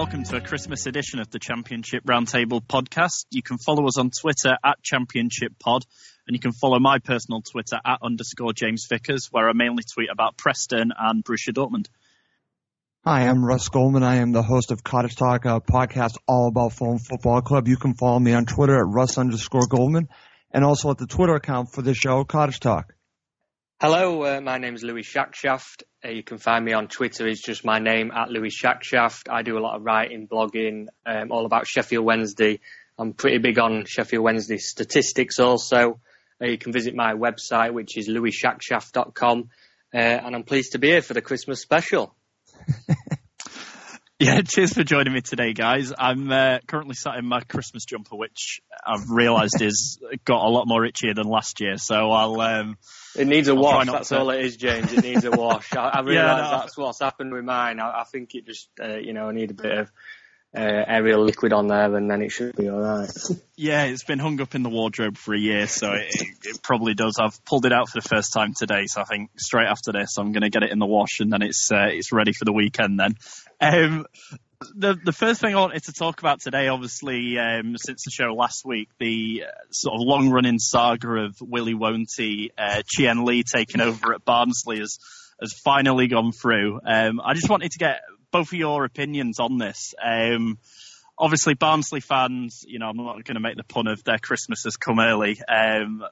Welcome to a Christmas edition of the Championship Roundtable podcast. You can follow us on Twitter at Championship Pod, and you can follow my personal Twitter at underscore James Vickers, where I mainly tweet about Preston and Borussia Dortmund. Hi, I'm Russ Goldman. I am the host of Cottage Talk, a podcast all about Fulham Football Club. You can follow me on Twitter at Russ underscore Goldman, and also at the Twitter account for the show, Cottage Talk. Hello, uh, my name is Louis Shackshaft. Uh, you can find me on Twitter. It's just my name at Louis Shackshaft. I do a lot of writing, blogging, um, all about Sheffield Wednesday. I'm pretty big on Sheffield Wednesday statistics also. Uh, you can visit my website, which is louisshackshaft.com. Uh, and I'm pleased to be here for the Christmas special. Yeah, cheers for joining me today, guys. I'm uh, currently sat in my Christmas jumper, which I've realised is got a lot more itchier than last year. So I'll. Um, It needs a I'll wash. That's to- all it is, James. It needs a wash. I, I realise Yeah, no. that's what's happened with mine. I, I think it just, uh, you know, I need a bit of uh, Ariel liquid on there, and then it should be all right. yeah, it's been hung up in the wardrobe for a year, so it, it, probably does. I've pulled it out for the first time today, so I think straight after this, I'm going to get it in the wash, and then it's uh, it's ready for the weekend. Then. Um, the the first thing I wanted to talk about today, obviously, um, since the show last week, the uh, sort of long running saga of Willie Won't uh, Chien Lee taking over at Barnsley has has finally gone through. Um, I just wanted to get both of your opinions on this. Um, obviously, Barnsley fans, you know, I'm not going to make the pun of their Christmas has come early. Um,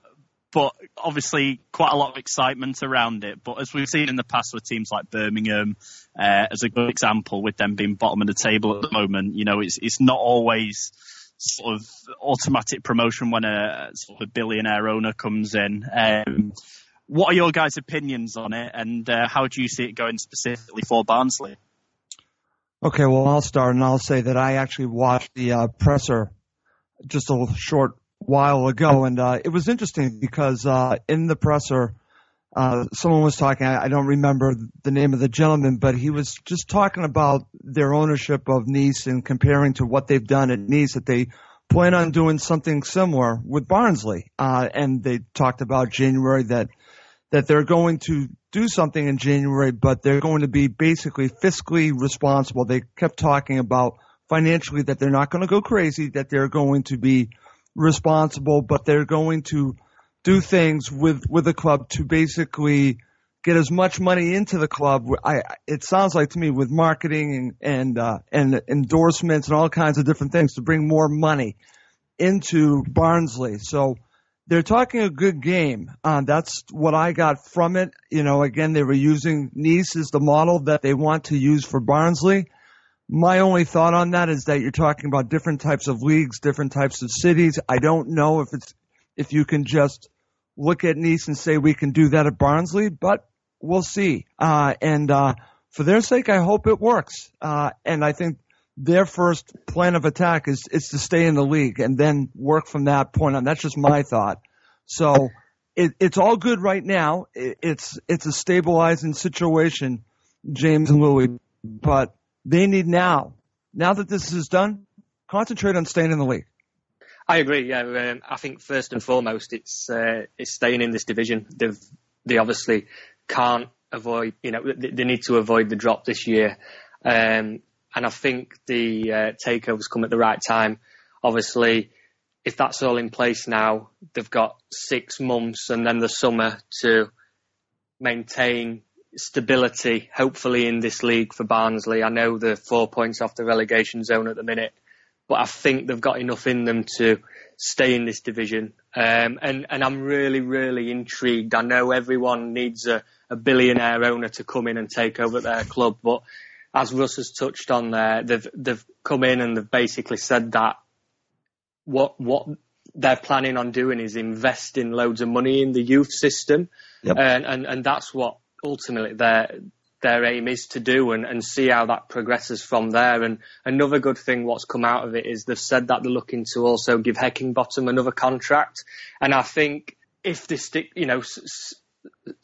but obviously quite a lot of excitement around it. But as we've seen in the past with teams like Birmingham, uh, as a good example, with them being bottom of the table at the moment, you know, it's it's not always sort of automatic promotion when a sort of billionaire owner comes in. Um, what are your guys' opinions on it, and uh, how do you see it going specifically for Barnsley? Okay, well, I'll start and I'll say that I actually watched the uh, presser just a short while ago, and uh, it was interesting because uh, in the presser, uh, someone was talking. I, I don't remember the name of the gentleman, but he was just talking about their ownership of Nice and comparing to what they've done at Nice. That they plan on doing something similar with Barnsley, uh, and they talked about January that that they're going to do something in January, but they're going to be basically fiscally responsible. They kept talking about financially that they're not going to go crazy, that they're going to be responsible, but they're going to do things with with the club to basically get as much money into the club. I it sounds like to me with marketing and and uh, and endorsements and all kinds of different things to bring more money into Barnsley. So they're talking a good game. Uh, that's what I got from it. You know, again, they were using Nice as the model that they want to use for Barnsley. My only thought on that is that you're talking about different types of leagues, different types of cities. I don't know if it's if you can just look at Nice and say we can do that at Barnsley, but we'll see. Uh, and uh, for their sake, I hope it works. Uh, and I think their first plan of attack is is to stay in the league and then work from that point on. That's just my thought. So it, it's all good right now. It, it's it's a stabilizing situation, James and Louis, but they need now. Now that this is done, concentrate on staying in the league. I agree. Yeah, um, I think first and foremost, it's uh, it's staying in this division. They've they obviously can't avoid. You know, they, they need to avoid the drop this year, um, and I think the uh, takeovers come at the right time. Obviously, if that's all in place now, they've got six months and then the summer to maintain stability, hopefully in this league for Barnsley. I know they're four points off the relegation zone at the minute, but I think they've got enough in them to stay in this division. Um, and, and I'm really, really intrigued. I know everyone needs a, a billionaire owner to come in and take over their club, but as Russ has touched on there, they've they've come in and they've basically said that what what they're planning on doing is investing loads of money in the youth system, yep. and, and and that's what ultimately their their aim is to do and, and see how that progresses from there. And another good thing what's come out of it is they've said that they're looking to also give Heckingbottom another contract. And I think if they stick, you know, s-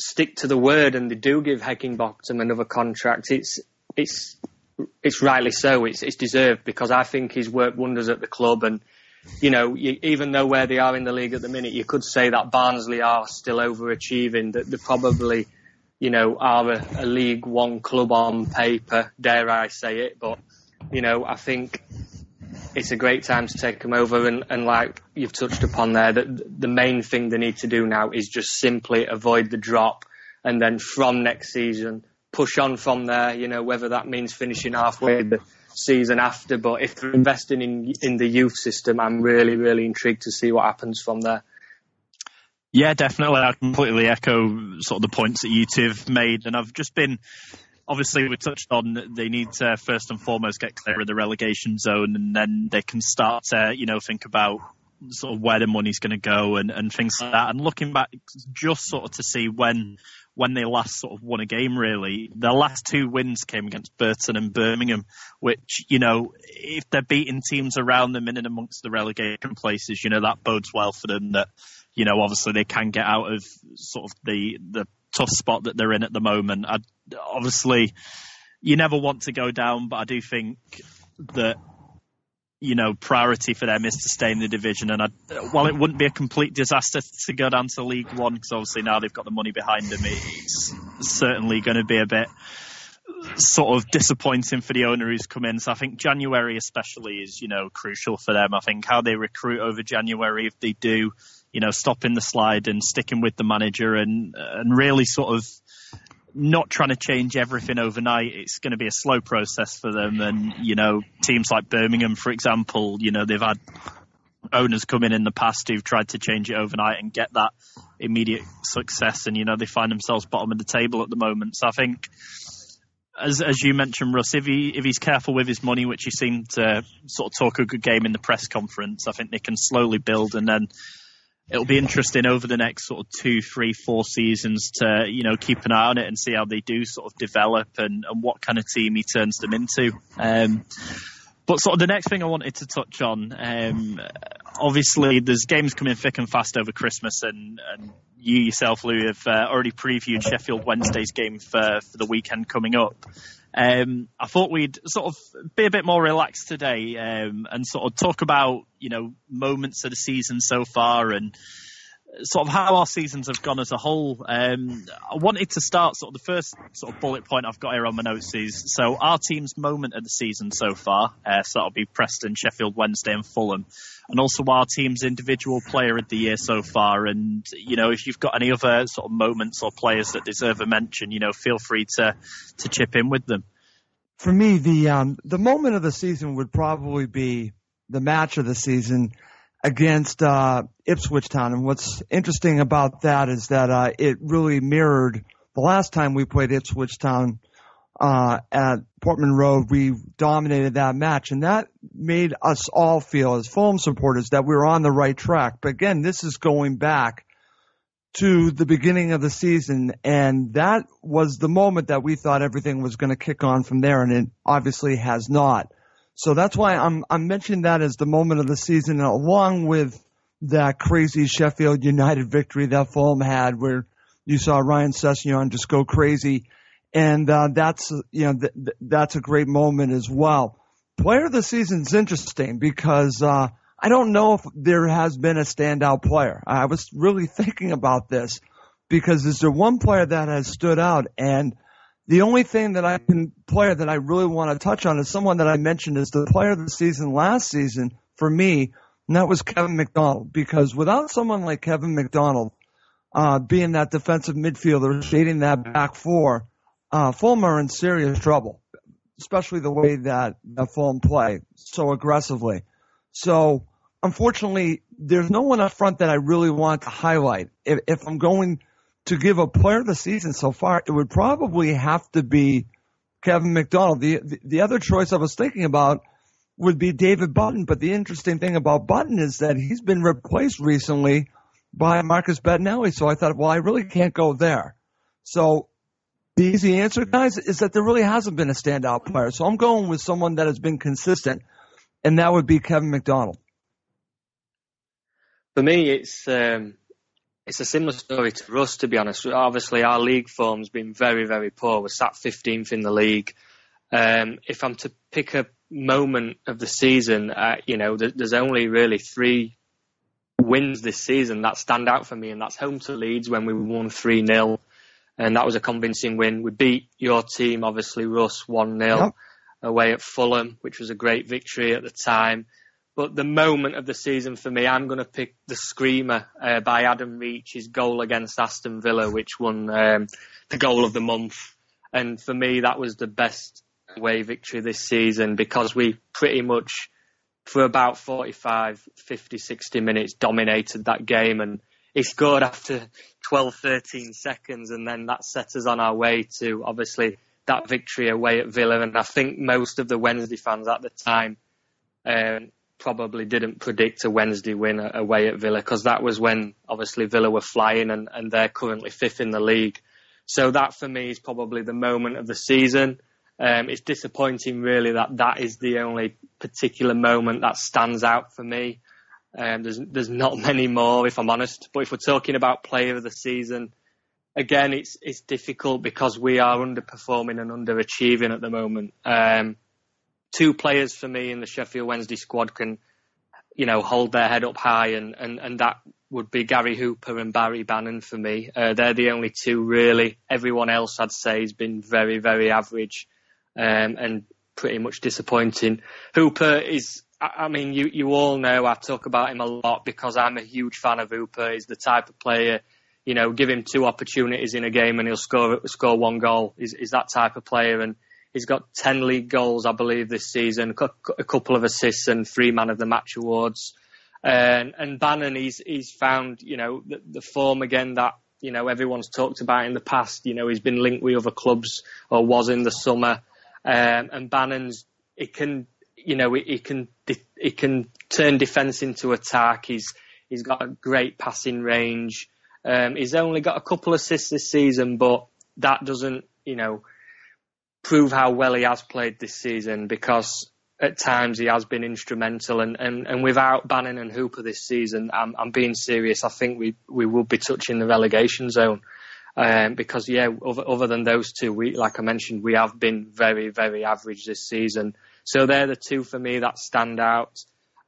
stick to the word and they do give Heckingbottom another contract, it's it's it's rightly so. It's it's deserved because I think he's worked wonders at the club and. You know, you, even though where they are in the league at the minute, you could say that Barnsley are still overachieving. That they're probably you know, are a, a League One club on paper, dare I say it. But, you know, I think it's a great time to take them over. And, and like you've touched upon there, that the main thing they need to do now is just simply avoid the drop. And then from next season, push on from there, you know, whether that means finishing halfway the season after. But if they're investing in, in the youth system, I'm really, really intrigued to see what happens from there. Yeah, definitely. I completely echo sort of the points that you two have made, and I've just been. Obviously, we touched on they need to first and foremost get clear of the relegation zone, and then they can start to, you know, think about sort of where the money's going to go and, and things like that. And looking back, just sort of to see when when they last sort of won a game. Really, their last two wins came against Burton and Birmingham, which you know, if they're beating teams around them in and amongst the relegation places, you know that bodes well for them. That you know, obviously they can get out of sort of the the tough spot that they're in at the moment. I, obviously, you never want to go down, but I do think that you know priority for them is to stay in the division. And I, while it wouldn't be a complete disaster to go down to League One, because obviously now they've got the money behind them, it's certainly going to be a bit sort of disappointing for the owner who's come in. So I think January especially is, you know, crucial for them. I think how they recruit over January, if they do, you know, stopping the slide and sticking with the manager and and really sort of not trying to change everything overnight. It's going to be a slow process for them. And, you know, teams like Birmingham, for example, you know, they've had owners come in in the past who've tried to change it overnight and get that immediate success. And, you know, they find themselves bottom of the table at the moment. So I think, as as you mentioned, Russ, if he if he's careful with his money, which he seemed to sort of talk a good game in the press conference, I think they can slowly build and then it'll be interesting over the next sort of two, three, four seasons to you know keep an eye on it and see how they do sort of develop and, and what kind of team he turns them into. Um, but sort of the next thing I wanted to touch on, um, obviously there's games coming thick and fast over Christmas, and, and you yourself, Lou, have uh, already previewed Sheffield Wednesday's game for for the weekend coming up. Um, I thought we'd sort of be a bit more relaxed today um, and sort of talk about you know moments of the season so far and sort of how our seasons have gone as a whole. Um, I wanted to start sort of the first sort of bullet point I've got here on my notes is so our team's moment of the season so far. Uh, so that'll be Preston, Sheffield Wednesday, and Fulham, and also our team's individual player of the year so far. And you know, if you've got any other sort of moments or players that deserve a mention, you know, feel free to to chip in with them. For me, the um, the moment of the season would probably be the match of the season against uh, Ipswich Town. And what's interesting about that is that uh, it really mirrored the last time we played Ipswich Town uh, at Portman Road. We dominated that match, and that made us all feel, as Fulham supporters, that we were on the right track. But again, this is going back to the beginning of the season, and that was the moment that we thought everything was going to kick on from there, and it obviously has not. So that's why I'm I'm mentioning that as the moment of the season, along with that crazy Sheffield United victory that Fulham had, where you saw Ryan Sessegnon just go crazy, and uh, that's you know th- th- that's a great moment as well. Player of the season's interesting because uh, I don't know if there has been a standout player. I was really thinking about this because is there one player that has stood out and the only thing that I can player that I really want to touch on is someone that I mentioned is the player of the season last season for me, and that was Kevin McDonald. Because without someone like Kevin McDonald uh, being that defensive midfielder, shading that back four, uh, Fulham are in serious trouble, especially the way that the Fulham play so aggressively. So unfortunately, there's no one up front that I really want to highlight. If, if I'm going to give a player of the season so far, it would probably have to be Kevin McDonald. The, the, the other choice I was thinking about would be David Button, but the interesting thing about Button is that he's been replaced recently by Marcus Bettinelli. So I thought, well, I really can't go there. So the easy answer, guys, is that there really hasn't been a standout player. So I'm going with someone that has been consistent, and that would be Kevin McDonald. For me, it's um, it's a similar story to us, to be honest. Obviously, our league form's been very, very poor. We're sat 15th in the league. Um, if I'm to pick a moment of the season, uh, you know, there's only really three wins this season that stand out for me, and that's home to Leeds when we won 3 0. And that was a convincing win. We beat your team, obviously, Russ, 1 0 yep. away at Fulham, which was a great victory at the time. But the moment of the season for me, I'm going to pick the screamer uh, by Adam Reach, his goal against Aston Villa, which won um, the goal of the month. And for me, that was the best away victory this season because we pretty much, for about 45, 50, 60 minutes, dominated that game. And he scored after 12, 13 seconds, and then that set us on our way to obviously that victory away at Villa. And I think most of the Wednesday fans at the time um, probably didn't predict a Wednesday win away at Villa because that was when obviously Villa were flying and, and they're currently fifth in the league. So that for me is probably the moment of the season. Um, it's disappointing really that that is the only particular moment that stands out for me. Um, there's there's not many more if I'm honest. But if we're talking about player of the season, again it's it's difficult because we are underperforming and underachieving at the moment. Um, two players for me in the Sheffield Wednesday squad can, you know, hold their head up high, and, and, and that would be Gary Hooper and Barry Bannan for me. Uh, they're the only two really. Everyone else, I'd say, has been very, very average um, and pretty much disappointing. Hooper is. I mean, you, you all know I talk about him a lot because I'm a huge fan of Hooper. He's the type of player, you know, give him two opportunities in a game and he'll score score one goal. He's, he's that type of player, and He's got 10 league goals, I believe, this season, a couple of assists and three man of the match awards. And, and Bannan, he's, he's found, you know, the, the form again that, you know, everyone's talked about in the past. You know, he's been linked with other clubs or was in the summer. Um, and Bannan's, it can, you know, he can, he can turn defence into attack. He's, he's got a great passing range. Um, he's only got a couple of assists this season, but that doesn't, you know, prove how well he has played this season because at times he has been instrumental and, and, and without Bannan and Hooper this season, I'm, I'm being serious. I think we, we will be touching the relegation zone. Um, because yeah, other, other than those two, we, like I mentioned, we have been very, very average this season. So they're the two for me that stand out.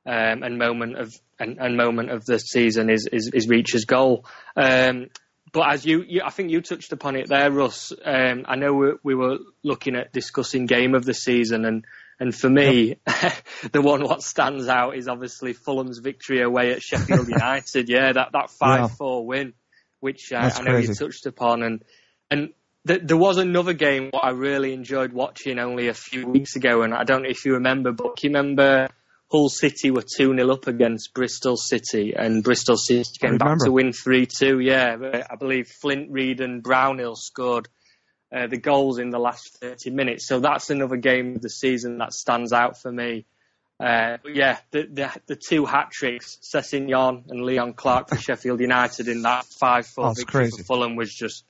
Um, and moment of and, and, moment of the season is is, is Reach's goal. Um, but as you, you, I think you touched upon it there, Russ. Um, I know we, we, were looking at discussing game of the season, and and for me, yep. the one what stands out is obviously Fulham's victory away at Sheffield United. yeah, that that five four yeah. win, which uh, I know crazy. you touched upon, and and th- there was another game what I really enjoyed watching only a few weeks ago, and I don't know if you remember, but you remember Hull City were 2 0 up against Bristol City, and Bristol City came back to win 3 2. Yeah, I believe Flint Reid and Brownhill scored uh, the goals in the last 30 minutes. So that's another game of the season that stands out for me. Uh, yeah, the, the, the two hat tricks, Sessegnon and Leon Clarke for Sheffield United in that 5 4 victory crazy. for Fulham was just.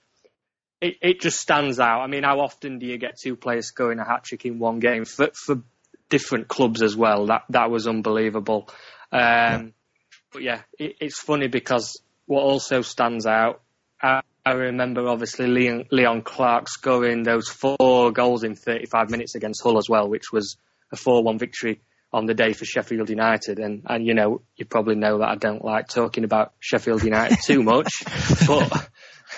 It, it just stands out. I mean, how often do you get two players scoring a hat trick in one game? For, for different clubs as well. That that was unbelievable. Um, yeah. But yeah, it, it's funny because what also stands out. I, I remember obviously Leon, Leon Clarke scoring those four goals in 35 minutes against Hull as well, which was a 4-1 victory on the day for Sheffield United. And, and you know, you probably know that I don't like talking about Sheffield United too much, but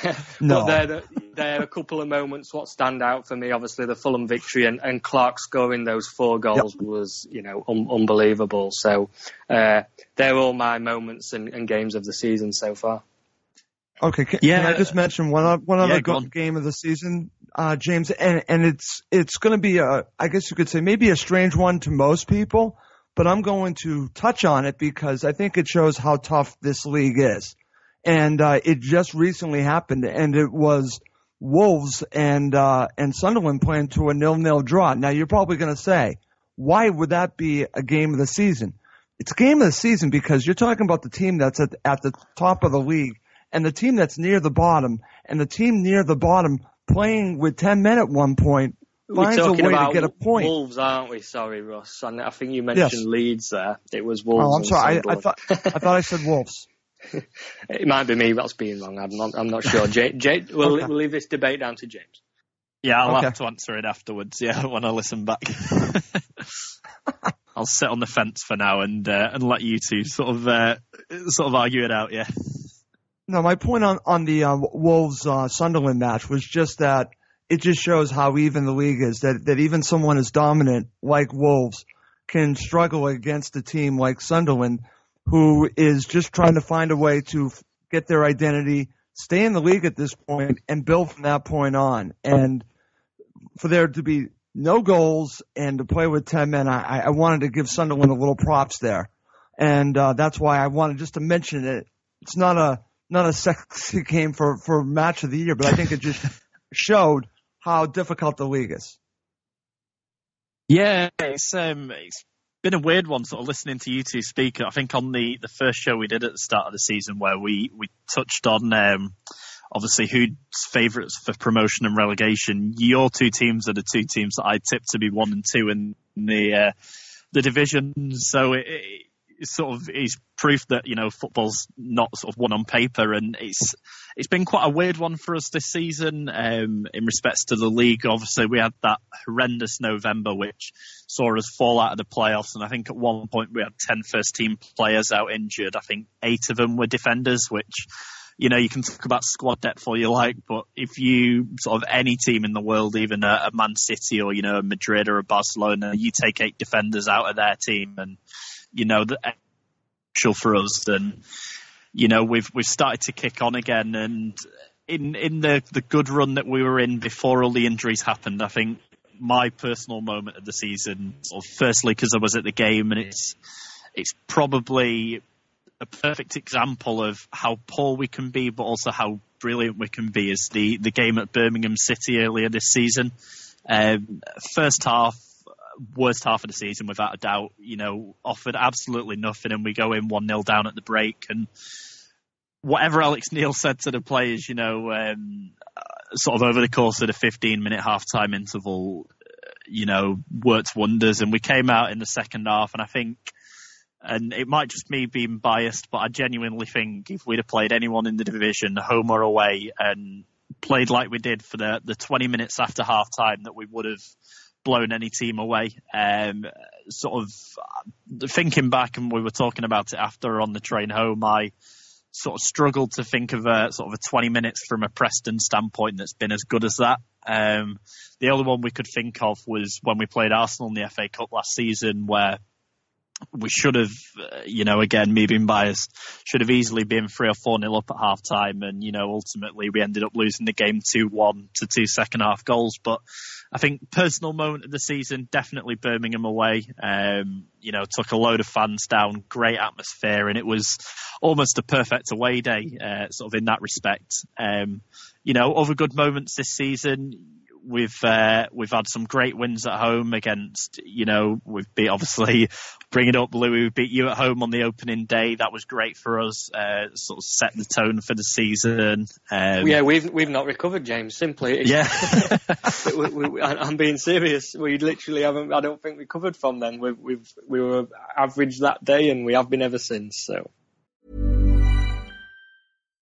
no. but they're, they're a couple of moments what stand out for me. Obviously, the Fulham victory and, and Clarke scoring those four goals yep. was, you know, un- unbelievable. So uh, they're all my moments and, and, games of the season so far. Okay, can, yeah. can I just mention one one other yeah, go- game of the season, uh, James? And and it's it's going to be a, I guess you could say maybe a strange one to most people, but I'm going to touch on it because I think it shows how tough this league is and uh, it just recently happened, and it was Wolves and uh, and Sunderland playing to a nil-nil draw. Now you're probably going to say, why would that be a game of the season? It's a game of the season because you're talking about the team that's at, at the top of the league and the team that's near the bottom and the team near the bottom playing with 10 men at one point finds a way to get a point. Wolves, aren't we? Sorry, Russ. And I think you mentioned Yes. Leeds there. It was Wolves. Oh, I'm sorry. I, I thought I thought I said Wolves. it might be me that's being wrong. I'm not. I'm not sure. Jay, Jay, we'll, Okay. we'll leave this debate down to James. Yeah, I'll Okay. have to answer it afterwards. Yeah, when I listen back. I'll sit on the fence for now and uh, and let you two sort of uh, sort of argue it out. Yeah. No, my point on on the uh, Wolves uh, Sunderland match was just that it just shows how even the league is. That that even someone as dominant like Wolves can struggle against a team like Sunderland, who is just trying to find a way to f- get their identity, stay in the league at this point, and build from that point on. And for there to be no goals and to play with ten men, I, I wanted to give Sunderland a little props there, and uh, that's why I wanted just to mention it. It's not a not a sexy game for for match of the year, but I think it just showed how difficult the league is. Yeah, it's um, it's been a weird one, sort of listening to you two speak. I think on the, the first show we did at the start of the season, where we we touched on um, obviously who's favourites for promotion and relegation. Your two teams are the two teams that I tipped to be one and two in the uh, the division. So it, it sort of is proof that you know football's not sort of one on paper, and it's it's been quite a weird one for us this season um, in respects to the league. Obviously, we had that horrendous November, which saw us fall out of the playoffs, and I think at one point we had 10 first team players out injured. I think eight of them were defenders, which you know, you can talk about squad depth all you like, but if you sort of any team in the world, even a, a Man City or, you know, a Madrid or a Barcelona, you take eight defenders out of their team and, you know, the crucial for us, then, you know, we've, we've started to kick on again. And in, in the, the good run that we were in before all the injuries happened, I think my personal moment of the season, of firstly, because I was at the game and it's, it's probably a perfect example of how poor we can be, but also how brilliant we can be is the, the game at Birmingham City earlier this season. Um, first half, worst half of the season without a doubt, you know, offered absolutely nothing and we go in 1-0 down at the break and whatever Alex Neil said to the players, you know, um, uh, sort of over the course of the 15 minute half time interval, uh, you know, worked wonders and we came out in the second half and I think and it might just me being biased, but I genuinely think if we'd have played anyone in the division, home or away, and played like we did for the, the 20 minutes after half time, that we would have blown any team away. Um, sort of thinking back, and we were talking about it after on the train home, I sort of struggled to think of a sort of a 20 minutes from a Preston standpoint that's been as good as that. Um, the only one we could think of was when we played Arsenal in the FA Cup last season, where we should have, uh, you know, again, me being biased, should have easily been three or four nil up at half time. And, you know, ultimately we ended up losing the game 2-1 to two second half goals. But I think personal moment of the season, definitely Birmingham away. Um, you know, took a load of fans down, great atmosphere, and it was almost a perfect away day, uh, sort of in that respect. Um, you know, other good moments this season, we've uh, we've had some great wins at home against you know we've beat obviously bringing it up Louis we beat you at home on the opening day that was great for us uh, sort of set the tone for the season um, yeah, we've we've not recovered, James. Simply, yeah we, we, I'm being serious. We literally haven't. I don't think we recovered from then. We've, we've we were average that day, and we have been ever since. So.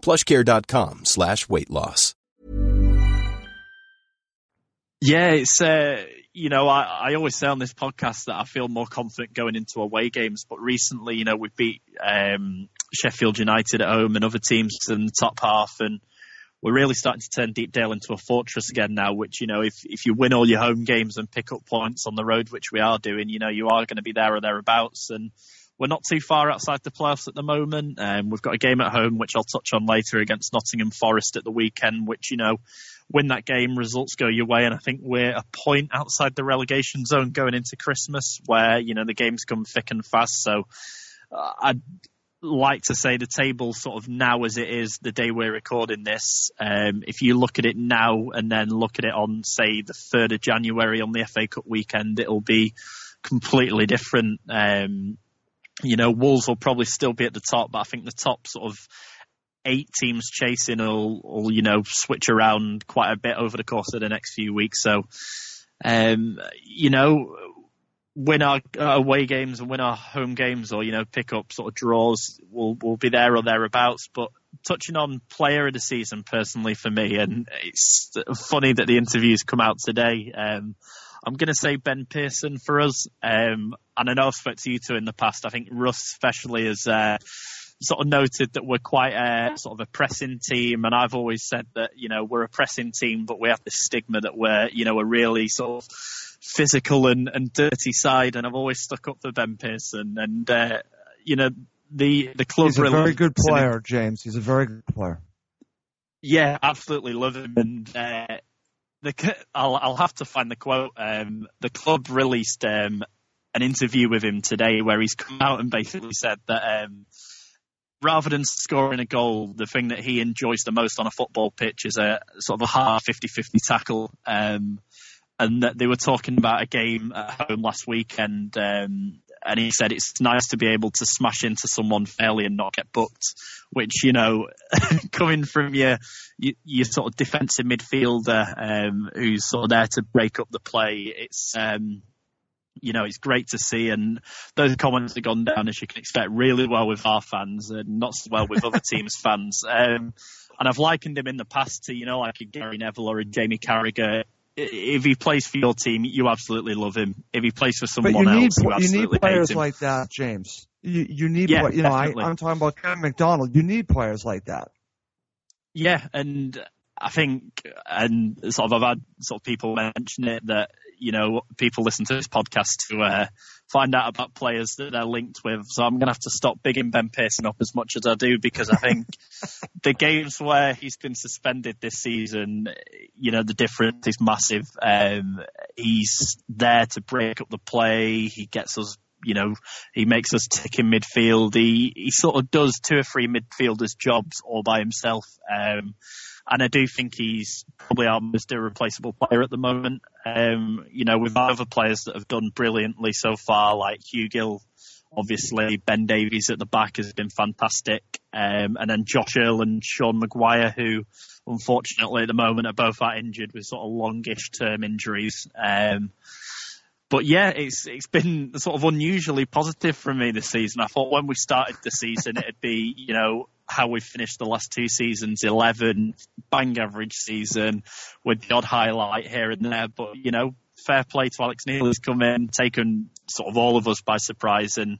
plushcare.com slash weight loss. Yeah, it's, uh, you know, I, I always say on this podcast that I feel more confident going into away games, but recently, you know, we beat um, Sheffield United at home and other teams in the top half and we're really starting to turn Deepdale into a fortress again now, which, you know, if, if you win all your home games and pick up points on the road, which we are doing, you know, you are going to be there or thereabouts. And we're not too far outside the playoffs at the moment. Um, we've got a game at home, which I'll touch on later against Nottingham Forest at the weekend, which, you know, win that game, results go your way. And I think we're a point outside the relegation zone going into Christmas where, you know, the games come thick and fast. So uh, I, like to say the table sort of now as it is the day we're recording this. Um, if you look at it now and then look at it on, say, the 3rd of January on the FA Cup weekend, it'll be completely different. Um, you know, Wolves will probably still be at the top, but I think the top sort of eight teams chasing will, will you know, switch around quite a bit over the course of the next few weeks. So, um, you know, win our away games and win our home games, or you know, pick up sort of draws, we'll we'll be there or thereabouts. But touching on player of the season, personally for me, and it's funny that the interviews come out today. Um, I'm going to say Ben Pearson for us, um, and I know I've spoke to you two in the past. I think Russ especially has uh, sort of noted that we're quite a sort of a pressing team, and I've always said that you know we're a pressing team, but we have this stigma that we're you know a really sort of physical and, and dirty side, and I've always stuck up for Ben Pearson. And uh, you know, the the club. He's a very good player, James. He's a very good player. Yeah, absolutely love him. And uh, the I'll I'll have to find the quote. Um, the club released um, an interview with him today where he's come out and basically said that. Um, rather than scoring a goal, the thing that he enjoys the most on a football pitch is a sort of a hard 50-50 tackle. Um, and that they were talking about a game at home last weekend, um, and he said it's nice to be able to smash into someone fairly and not get booked. Which you know, coming from your, your, your sort of defensive midfielder um, who's sort of there to break up the play, it's um, you know it's great to see. And those comments have gone down as you can expect really well with our fans and not so well with other teams' fans. Um, and I've likened him in the past to you know like a Gary Neville or a Jamie Carragher if he plays for your team, you absolutely love him. If he plays for someone but you need, else, you, you need players like that, James. You, you need, yeah, you know, I I, am talking about Ken McDonald. You need players like that. Yeah, and I think, and sort of I've had sort of people mention it that you know people listen to this podcast to uh, find out about players that they're linked with. So I'm going to have to stop bigging Ben Pearson up as much as I do because I think the games where he's been suspended this season, you know, the difference is massive. Um, he's there to break up the play. He gets us you know, he makes us tick in midfield. He he sort of does two or three midfielders' jobs all by himself. Um, and I do think he's probably our most irreplaceable player at the moment. Um, you know, with other players that have done brilliantly so far, like Hugill, obviously Ben Davies at the back has been fantastic, um, and then Josh Earl and Sean Maguire, who unfortunately at the moment are both out injured with sort of longish term injuries. Um, but yeah, it's it's been sort of unusually positive for me this season. I thought when we started the season, it'd be you know how we finished the last two seasons, 11 bang average season with the odd highlight here and there. But you know, fair play to Alex Neil who's come in, taken sort of all of us by surprise, and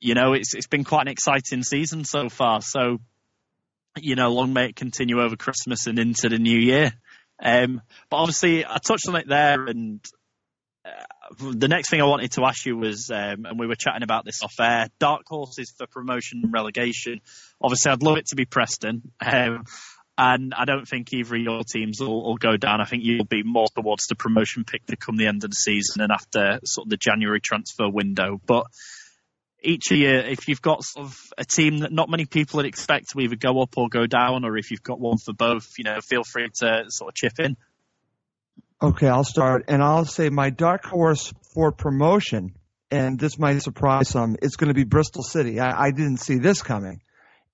you know, it's it's been quite an exciting season so far. So you know, long may it continue over Christmas and into the new year. Um, but obviously, I touched on it there, and the next thing I wanted to ask you was, um, and we were chatting about this off air, dark horses for promotion and relegation. Obviously, I'd love it to be Preston. Um, and I don't think either of your teams will, will, go down. I think you'll be more towards the promotion pick to come the end of the season and after sort of the January transfer window. But each year, if you've got sort of a team that not many people would expect to either go up or go down, or if you've got one for both, you know, feel free to sort of chip in. Okay, I'll start, and I'll say my dark horse for promotion, and this might surprise some. It's going to be Bristol City. I, I didn't see this coming,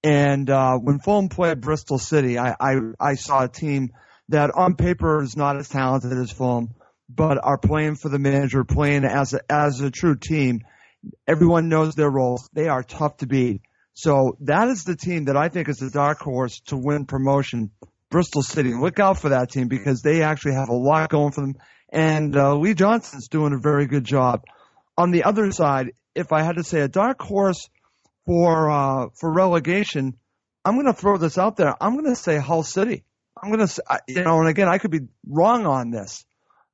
and uh, when Fulham played Bristol City, I, I I saw a team that on paper is not as talented as Fulham, but are playing for the manager, playing as a, as a true team. Everyone knows their roles. They are tough to beat. So that is the team that I think is the dark horse to win promotion. Bristol City. Look out for that team because they actually have a lot going for them. And uh, Lee Johnson's doing a very good job. On the other side, if I had to say a dark horse for uh, for relegation, I'm going to throw this out there. I'm going to say Hull City. I'm going to, you know, and again, I could be wrong on this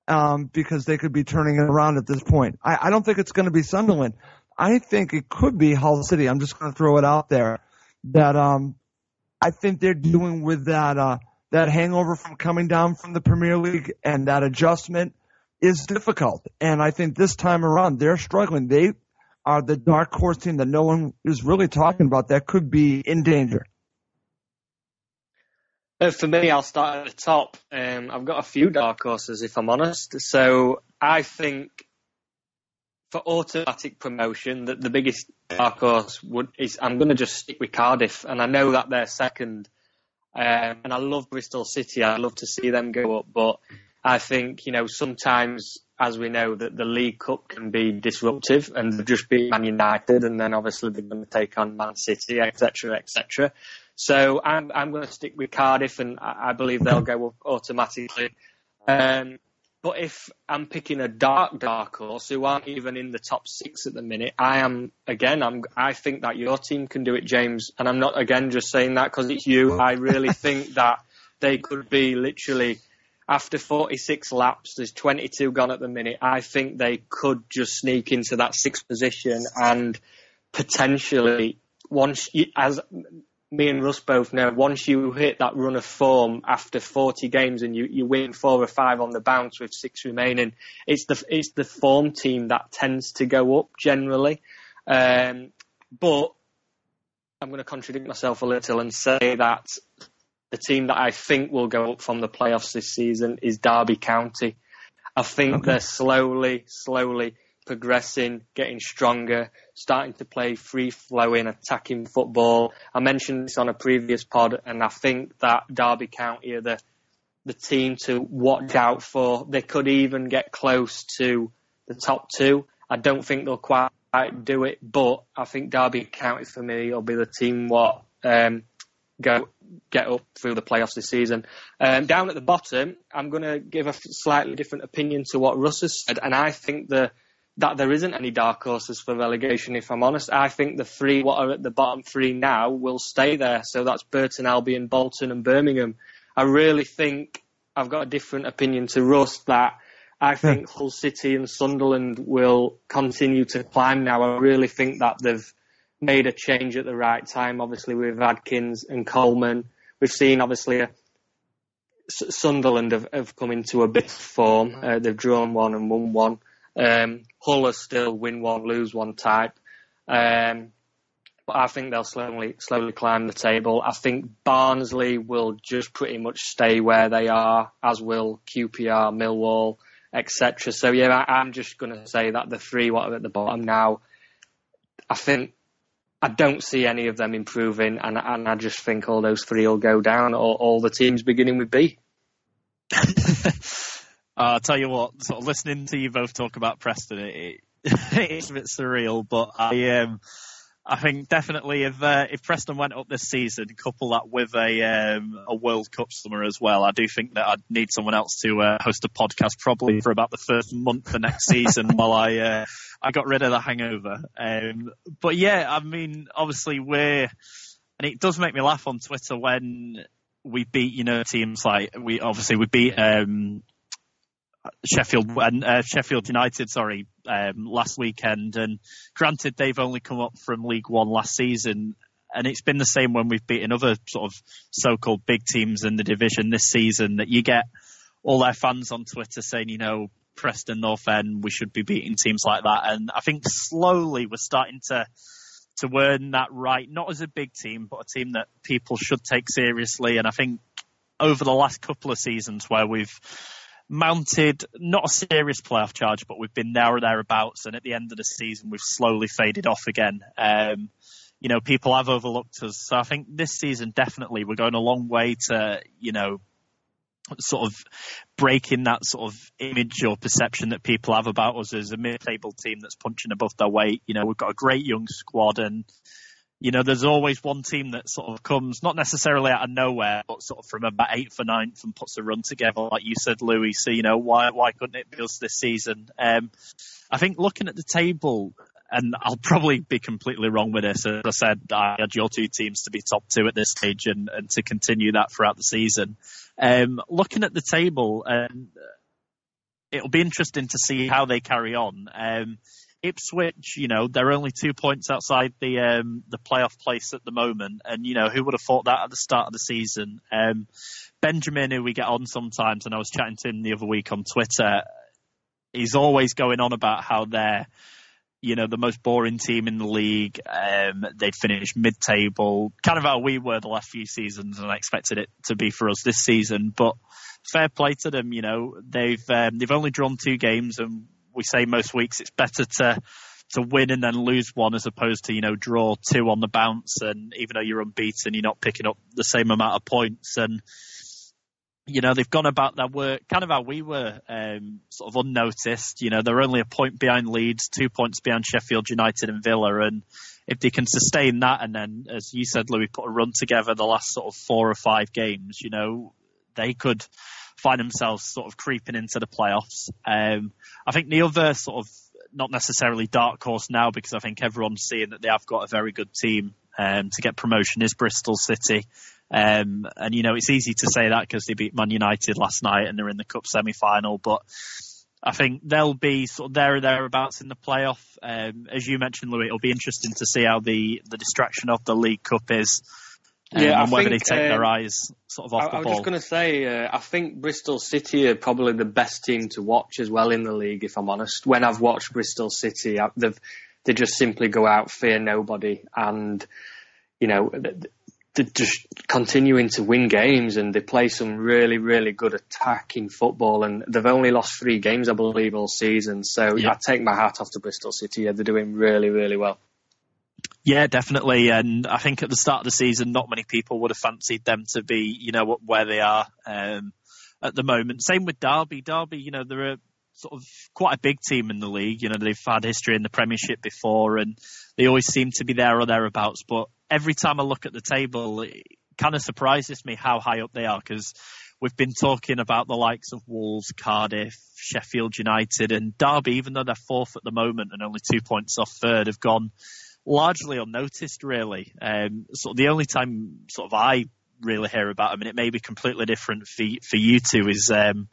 um, because they could be turning it around at this point. I, I don't think it's going to be Sunderland. I think it could be Hull City. I'm just going to throw it out there that um, I think they're doing with that uh, that hangover from coming down from the Premier League and that adjustment is difficult. And I think this time around they're struggling. They are the dark horse team that no one is really talking about that could be in danger. Uh, for me, I'll start at the top. Um, I've got a few dark horses, if I'm honest. So I think for automatic promotion, that the biggest dark horse would is I'm going to just stick with Cardiff, and I know that they're second. Um, and I love Bristol City. I'd love to see them go up, but I think you know sometimes, as we know, that the League Cup can be disruptive, and just beat Man United, and then obviously they're going to take on Man City, etc., etc. So I'm I'm going to stick with Cardiff, and I, I believe they'll go up automatically. Um, but if I'm picking a dark dark horse who aren't even in the top six at the minute, I am again. I'm. I think that your team can do it, James. And I'm not again just saying that because it's you. I really think that they could be literally after 46 laps. There's 22 gone at the minute. I think they could just sneak into that sixth position and potentially once you, as me and Russ both know once you hit that run of form after 40 games and you, you win four or five on the bounce with six remaining, it's the it's the form team that tends to go up generally. Um, but I'm going to contradict myself a little and say that the team that I think will go up from the playoffs this season is Derby County. I think okay. they're slowly, slowly progressing, getting stronger, starting to play free flowing, attacking football. I mentioned this on a previous pod, and I think that Derby County are the the team to watch out for. They could even get close to the top two. I don't think they'll quite do it, but I think Derby County for me will be the team what um, go get up through the playoffs this season. Um, down at the bottom, I'm going to give a slightly different opinion to what Russ has said, and I think the that there isn't any dark horses for relegation, if I'm honest. I think the three what are at the bottom three now will stay there. So that's Burton, Albion, Bolton and Birmingham. I really think I've got a different opinion to Russ that I hmm. think Hull City and Sunderland will continue to climb now. I really think that they've made a change at the right time. Obviously with Adkins and Coleman. We've seen obviously a, Sunderland have, have come into a bit of form. Uh, they've drawn one and won one. Um, Hull are still win one, lose one type. Um, but I think they'll slowly, slowly climb the table. I think Barnsley will just pretty much stay where they are, as will QPR, Millwall, etc. So yeah, I, am just going to say that the three what are at the bottom now, I think I don't see any of them improving, and, and I just think all those three will go down. or all the teams beginning with B. Uh, I'll tell you what, sort of listening to you both talk about Preston, it, it is a bit surreal, but I um, I think definitely if uh, if Preston went up this season, couple that with a um, a World Cup summer as well, I do think that I'd need someone else to uh, host a podcast probably for about the first month of next season while I uh, I got rid of the hangover. Um, but yeah, I mean, obviously we're and it does make me laugh on Twitter when we beat you know teams like we obviously we beat um, Sheffield and uh, Sheffield United, sorry, um, last weekend. And granted, they've only come up from League One last season, and it's been the same when we've beaten other sort of so-called big teams in the division this season. That you get all their fans on Twitter saying, you know, Preston North End, we should be beating teams like that. And I think slowly we're starting to to earn that right, not as a big team, but a team that people should take seriously. And I think over the last couple of seasons where we've mounted not a serious playoff charge, but we've been there or thereabouts. And at the end of the season, we've slowly faded off again. Um, you know, people have overlooked us. So I think this season, definitely, we're going a long way to, you know, sort of breaking that sort of image or perception that people have about us as a mid-table team that's punching above their weight. You know, we've got a great young squad and you know, there's always one team that sort of comes not necessarily out of nowhere, but sort of from about eighth or ninth and puts a run together, like you said, Louis. So you know, why why couldn't it be us this season? Um, I think looking at the table, and I'll probably be completely wrong with this. As I said, I had your two teams to be top two at this stage, and, and to continue that throughout the season. Um, looking at the table, um, it'll be interesting to see how they carry on. Um, Ipswich, you know, they're only two points outside the um, the playoff place at the moment, and you know who would have thought that at the start of the season? Um, Benjamin, who we get on sometimes, and I was chatting to him the other week on Twitter. He's always going on about how they're, you know, the most boring team in the league. Um, they'd finished mid-table, kind of how we were the last few seasons, and I expected it to be for us this season. But fair play to them, you know, they've um, they've only drawn two games and we say most weeks it's better to to win and then lose one as opposed to you know draw two on the bounce. And even though you're unbeaten you're not picking up the same amount of points. And you know they've gone about their work kind of how we were um, sort of unnoticed. You know they're only a point behind Leeds two points behind Sheffield United and Villa. And if they can sustain that and then as you said Louis put a run together the last sort of four or five games you know they could find themselves sort of creeping into the playoffs. Um, I think the other sort of not necessarily dark horse now because I think everyone's seeing that they have got a very good team um, to get promotion is Bristol City. Um, and you know it's easy to say that because they beat Man United last night and they're in the cup semi-final, but I think they'll be sort of there or thereabouts in the playoff. Um, as you mentioned, Louis, it'll be interesting to see how the the distraction of the League Cup is um, yeah, and whether think, they take their um, eyes sort of off I, the I was ball. just going to say, uh, I think Bristol City are probably the best team to watch as well in the league. If I'm honest, when I've watched Bristol City, I, they've they just simply go out, fear nobody, and you know they're just continuing to win games, and they play some really, really good attacking football. And they've only lost three games, I believe, all season. So yeah. I take my hat off to Bristol City. Yeah, they're doing really, really well. Yeah, definitely. And I think at the start of the season, not many people would have fancied them to be, you know, where they are um, at the moment. Same with Derby. Derby, you know, they're a sort of quite a big team in the league. You know, they've had history in the Premiership before, and they always seem to be there or thereabouts. But every time I look at the table, it kind of surprises me how high up they are because we've been talking about the likes of Wolves, Cardiff, Sheffield United, and Derby. Even though they're fourth at the moment and only two points off third, have gone largely unnoticed, really. Um, so the only time sort of I really hear about them, and it may be completely different for for you two, is um,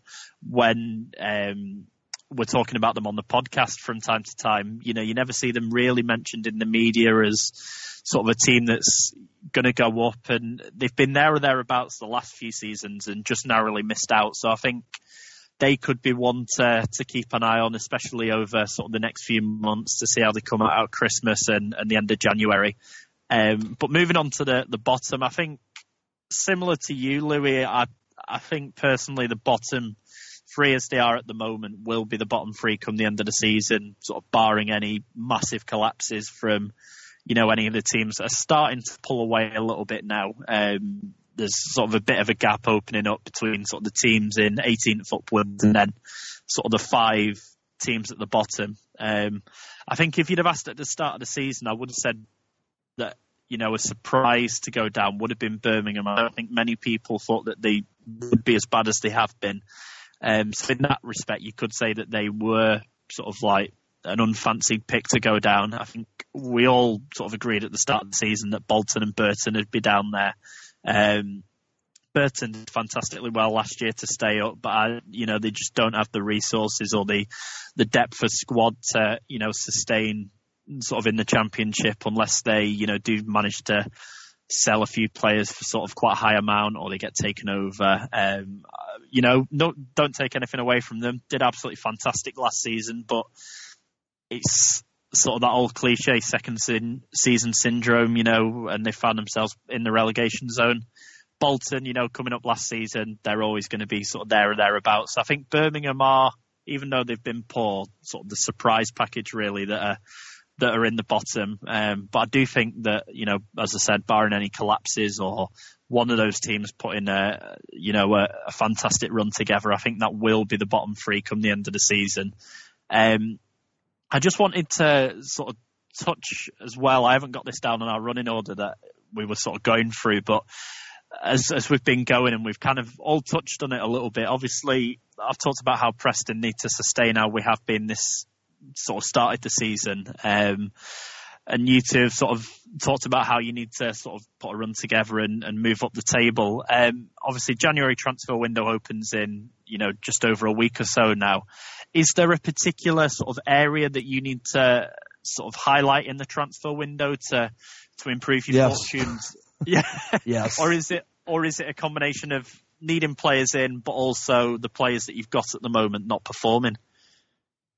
when um, we're talking about them on the podcast from time to time. You know, you never see them really mentioned in the media as sort of a team that's going to go up, and they've been there or thereabouts the last few seasons and just narrowly missed out. So I think they could be one to, to keep an eye on, especially over sort of the next few months to see how they come out at Christmas and, and the end of January. Um, but moving on to the, the bottom, I think similar to you, Louis, I, I think personally the bottom three as they are at the moment will be the bottom three come the end of the season, sort of barring any massive collapses from, you know, any of the teams that are starting to pull away a little bit now. Um, there's sort of a bit of a gap opening up between sort of the teams in 18th upwards and then sort of the five teams at the bottom. Um, I think if you'd have asked at the start of the season, I would have said that you know a surprise to go down would have been Birmingham. I don't think many people thought that they would be as bad as they have been. Um, so in that respect, you could say that they were sort of like an unfancied pick to go down. I think we all sort of agreed at the start of the season that Bolton and Burton would be down there. Um, Burton did fantastically well last year to stay up, but I, you know they just don't have the resources or the the depth of squad to you know sustain sort of in the championship unless they you know do manage to sell a few players for sort of quite a high amount or they get taken over. Um, you know, no, don't take anything away from them. Did absolutely fantastic last season, but it's sort of that old cliche second sin, season syndrome, you know, and they found themselves in the relegation zone. Bolton, you know, coming up last season, they're always going to be sort of there or thereabouts. I think Birmingham are, even though they've been poor, sort of the surprise package really that are that are in the bottom. Um, but I do think that, you know, as I said, barring any collapses or one of those teams putting a, you know, a, a fantastic run together, I think that will be the bottom three come the end of the season. Um, I just wanted to sort of touch as well. I haven't got this down in our running order that we were sort of going through, but as as we've been going and we've kind of all touched on it a little bit. Obviously, I've talked about how Preston need to sustain how we have been this sort of started the season. Um, and you two have sort of talked about how you need to sort of put a run together and, and move up the table. Um, obviously, January transfer window opens in, you know, just over a week or so now. Is there a particular sort of area that you need to sort of highlight in the transfer window to to improve your yes. fortunes? yeah. yes. Or is it or is it a combination of needing players in, but also the players that you've got at the moment not performing?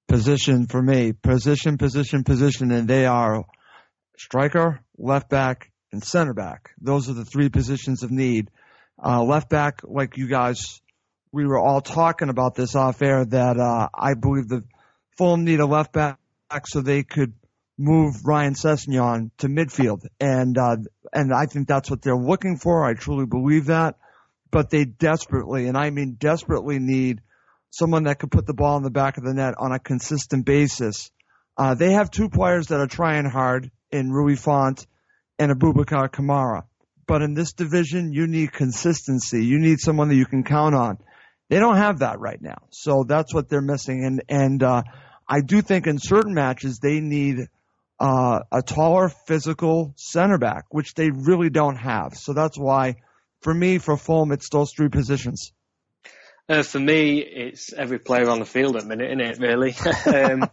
Position for me, position, position, position, and they are striker, left back, and center back. Those are the three positions of need. Uh, left back, like you guys, we were all talking about this off air that uh, I believe the Fulham need a left back so they could move Ryan Sessegnon to midfield, and uh, and I think that's what they're looking for. I truly believe that, but they desperately, and I mean desperately, need someone that could put the ball in the back of the net on a consistent basis. Uh, they have two players that are trying hard in Rui Fonte and Abubakar Kamara. But in this division, you need consistency. You need someone that you can count on. They don't have that right now. So that's what they're missing. And, and, uh, I do think in certain matches they need, uh, a taller physical center back, which they really don't have. So that's why for me, for Fulham, it's those three positions. Uh, for me, it's every player on the field at the minute, isn't it? Really. um,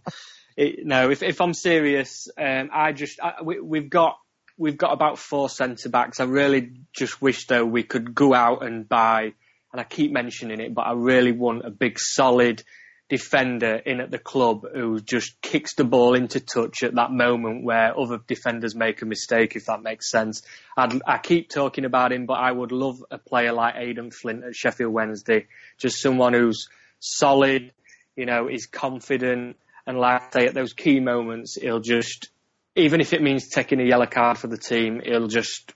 it, no, if, if I'm serious, um, I just I, we, we've got we've got about four centre backs. I really just wish though we could go out and buy, and I keep mentioning it, but I really want a big solid defender in at the club who just kicks the ball into touch at that moment where other defenders make a mistake, if that makes sense. I'd, I keep talking about him, but I would love a player like Aden Flint at Sheffield Wednesday, just someone who's solid, you know, is confident, and like I say, at those key moments, he'll just, even if it means taking a yellow card for the team, he'll just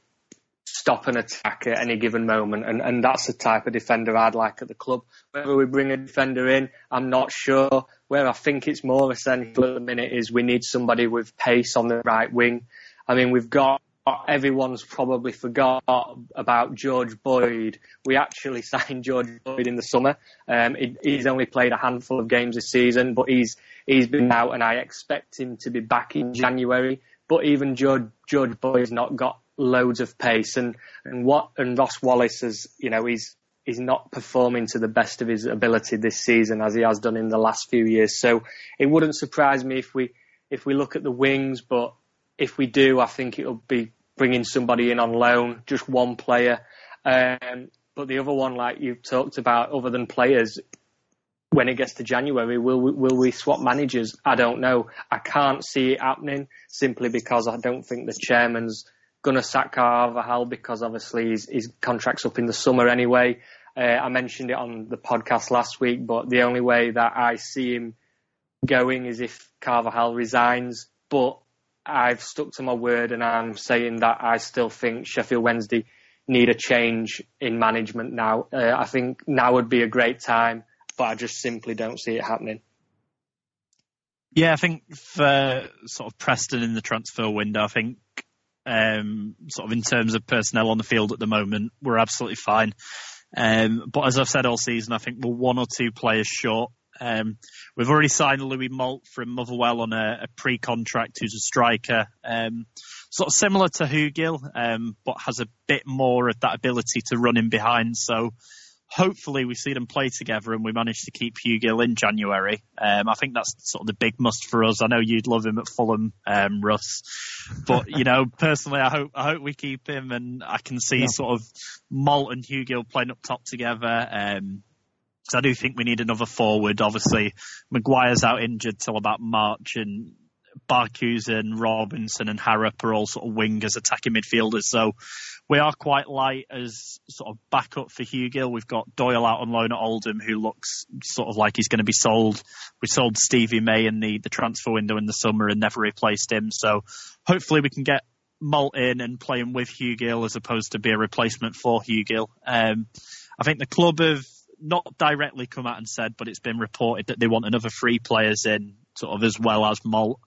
stop an attack at any given moment. And, and that's the type of defender I'd like at the club. Whether we bring a defender in, I'm not sure. Where I think it's more essential at the minute is we need somebody with pace on the right wing. I mean, we've got everyone's probably forgot about George Boyd. We actually signed George Boyd in the summer. Um, he, he's only played a handful of games this season, but he's he's been out, and I expect him to be back in January. But even George George Boyd's not got loads of pace, and and what and Ross Wallace has, you know, he's he's not performing to the best of his ability this season as he has done in the last few years. So it wouldn't surprise me if we if we look at the wings, but if we do, I think it'll be bringing somebody in on loan, just one player. Um, but the other one, like you've talked about, other than players, when it gets to January, will we, will we swap managers? I don't know. I can't see it happening simply because I don't think the chairman's going to sack Carvalhal because obviously his, his contract's up in the summer anyway. Uh, I mentioned it on the podcast last week, but the only way that I see him going is if Carvalhal resigns. But I've stuck to my word and I'm saying that I still think Sheffield Wednesday need a change in management now. Uh, I think now would be a great time, but I just simply don't see it happening. Yeah, I think for sort of Preston in the transfer window, I think um, sort of in terms of personnel on the field at the moment, we're absolutely fine. Um, but as I've said all season, I think we're one or two players short um, we've already signed Louis Moult from Motherwell on a, a pre-contract, who's a striker, um, sort of similar to Hugill, um, but has a bit more of that ability to run in behind. So hopefully we see them play together and we manage to keep Hugill in January. Um, I think that's sort of the big must for us. I know you'd love him at Fulham, um, Russ, but you know, personally, I hope, I hope we keep him and I can see yeah. sort of Moult and Hugill playing up top together. Um, I do think we need another forward. Obviously, Maguire's out injured till about March, and Barkhuizen, Robinson, and Harrop are all sort of wingers, attacking midfielders. So we are quite light as sort of backup for Hugill. We've got Doyle out on loan at Oldham, who looks sort of like he's going to be sold. We sold Stevie May in the, the transfer window in the summer and never replaced him. So hopefully we can get Moult in and play him with Hugill as opposed to be a replacement for Hugill. Um, I think the club have not directly come out and said, but it's been reported that they want another three players in, sort of as well as Moult.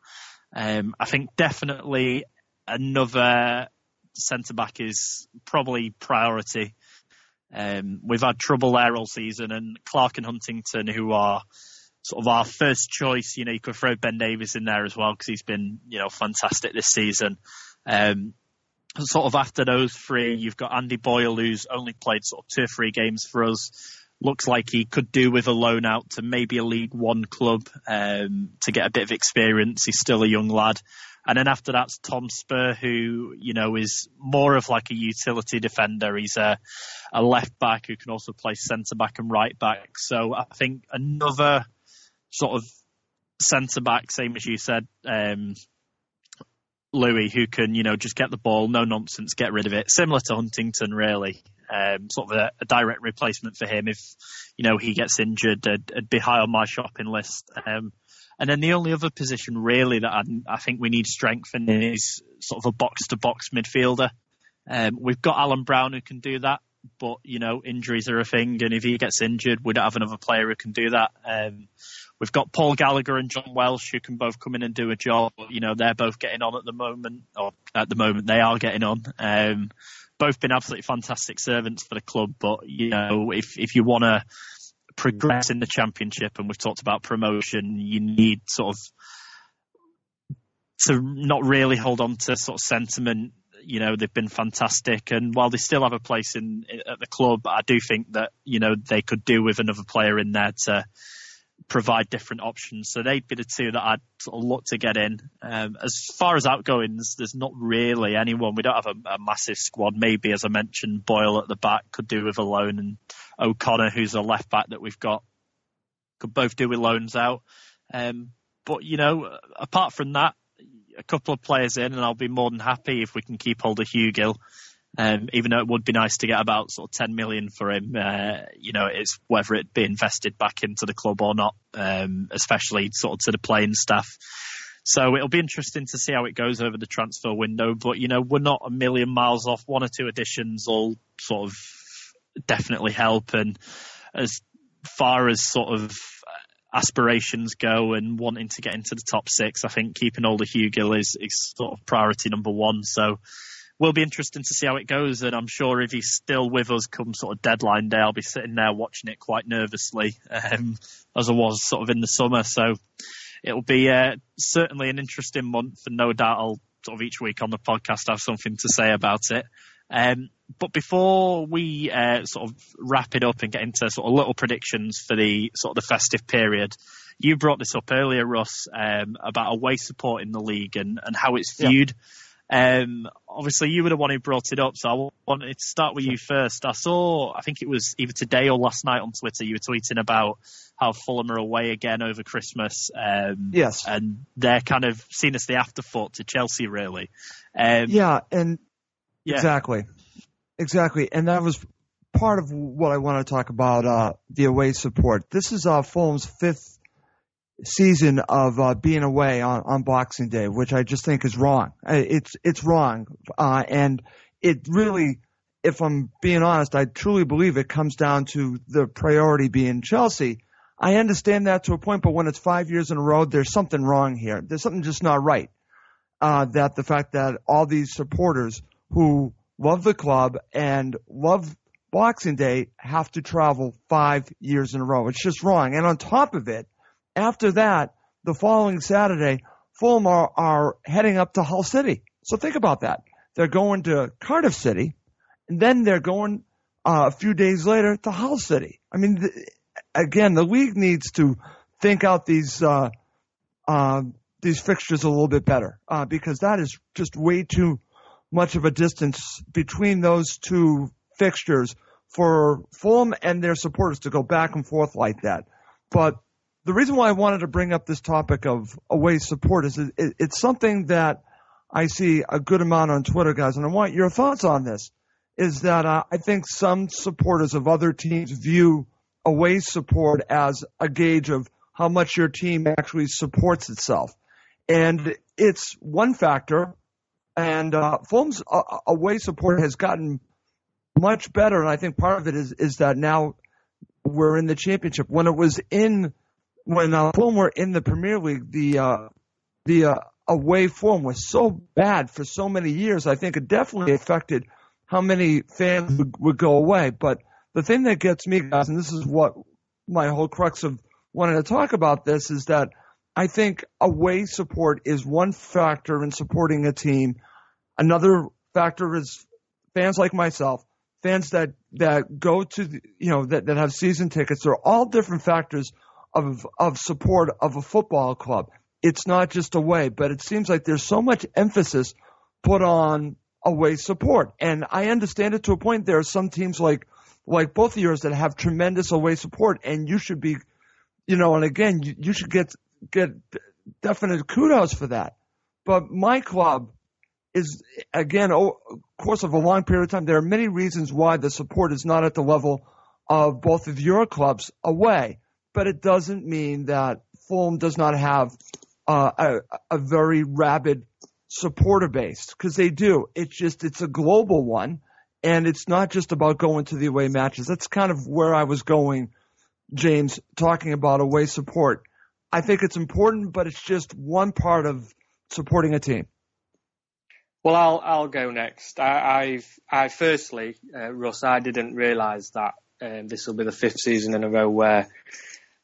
Um, I think definitely another centre back is probably priority. Um, we've had trouble there all season, and Clarke and Huntington, who are sort of our first choice, you know, you could throw Ben Davies in there as well because he's been, you know, fantastic this season. Um, sort of after those three, you've got Andy Boyle, who's only played sort of two or three games for us. Looks like he could do with a loan out to maybe a League One club um, to get a bit of experience. He's still a young lad. And then after that's Tom Spurr, who, you know, is more of like a utility defender. He's a, a left back who can also play centre back and right back. So I think another sort of centre back, same as you said, um, Louis, who can, you know, just get the ball, no nonsense, get rid of it. Similar to Huntington, really. Um, sort of a, a, direct replacement for him if, you know, he gets injured. It'd, it'd be high on my shopping list. Um, and then the only other position really that I, I think we need strengthening is sort of a box to box midfielder. Um, we've got Alan Browne who can do that, but you know injuries are a thing, and if he gets injured, we don't have another player who can do that. Um, we've got Paul Gallagher and John Welsh who can both come in and do a job. You know they're both getting on at the moment, or at the moment they are getting on. Um, both been absolutely fantastic servants for the club, but you know if if you want to progress in the championship, and we've talked about promotion, you need sort of to not really hold on to sort of sentiment. You know, they've been fantastic, and while they still have a place in at the club, I do think that you know they could do with another player in there to provide different options. So they'd be the two that I'd look to get in. Um, as far as outgoings, there's not really anyone. We don't have a, a, massive squad. Maybe, as I mentioned, Boyle at the back could do with a loan, and O'Connor, who's a left back that we've got, could both do with loans out. Um, but you know, apart from that, a couple of players in, and I'll be more than happy if we can keep hold of Hugill. Um, even though it would be nice to get about sort of 10 million for him, uh, you know, it's whether it be invested back into the club or not, um, especially sort of to the playing staff. So it'll be interesting to see how it goes over the transfer window. But, you know, we're not a million miles off. One or two additions will sort of definitely help. And as far as sort of aspirations go and wanting to get into the top six, I think keeping hold of Hugill is, is sort of priority number one. So will be interesting to see how it goes. And I'm sure if he's still with us come sort of deadline day, I'll be sitting there watching it quite nervously, um, as I was sort of in the summer. So it'll be uh, certainly an interesting month, and no doubt I'll sort of each week on the podcast have something to say about it. Um, but before we uh, sort of wrap it up and get into sort of little predictions for the sort of the festive period, you brought this up earlier, Russ, um, about away support in the league and, and how it's viewed. Yeah. Um, obviously, you were the one who brought it up, so I wanted to start with you first. I saw, I think it was either today or last night on Twitter, you were tweeting about how Fulham are away again over Christmas. Um, yes. And they're kind of seen as the afterthought to Chelsea, really. Um, yeah, and yeah. exactly. Exactly. And that was part of what I want to talk about uh, the away support. This is uh, Fulham's fifth season of uh, being away on, on Boxing Day, which I just think is wrong. It's it's wrong, uh, and it really, if I'm being honest, I truly believe it comes down to the priority being Chelsea. I understand that to a point, but when it's five years in a row, there's something wrong here. There's something just not right. Uh, that the fact that all these supporters who love the club and love Boxing Day have to travel five years in a row. It's just wrong. And on top of it, after that, the following Saturday, Fulham are, are heading up to Hull City. So think about that. They're going to Cardiff City, and then they're going uh, a few days later to Hull City. I mean, the, again, the league needs to think out these uh, uh, these fixtures a little bit better uh, because that is just way too much of a distance between those two fixtures for Fulham and their supporters to go back and forth like that. But the reason why I wanted to bring up this topic of away support is it, it's something that I see a good amount on Twitter, guys, and I want your thoughts on this. Is that uh, I think some supporters of other teams view away support as a gauge of how much your team actually supports itself, and it's one factor. And uh, Fulham's uh, away support has gotten much better, and I think part of it is is that now we're in the championship. When it was in when uh, Fulham were in the Premier League, the uh, the uh, away form was so bad for so many years. I think it definitely affected how many fans would, would go away. But the thing that gets me, guys, and this is what my whole crux of wanting to talk about this is that I think away support is one factor in supporting a team. Another factor is fans like myself, fans that that go to the, you know that that have season tickets. They're all different factors of of support of a football club. It's not just away, but it seems like there's so much emphasis put on away support. And I understand it to a point. There are some teams like like both of yours that have tremendous away support, and you should be, you know, and again, you, you should get get definite kudos for that. But my club is again, over course of a long period of time. There are many reasons why the support is not at the level of both of your clubs away but it doesn't mean that Fulham does not have uh, a, a very rabid supporter base because they do. It's just it's a global one, and it's not just about going to the away matches. That's kind of where I was going, James, talking about away support. I think it's important, but it's just one part of supporting a team. Well, I'll I'll go next. I, I've I firstly, uh, Russ, I didn't realise that um, this will be the fifth season in a row where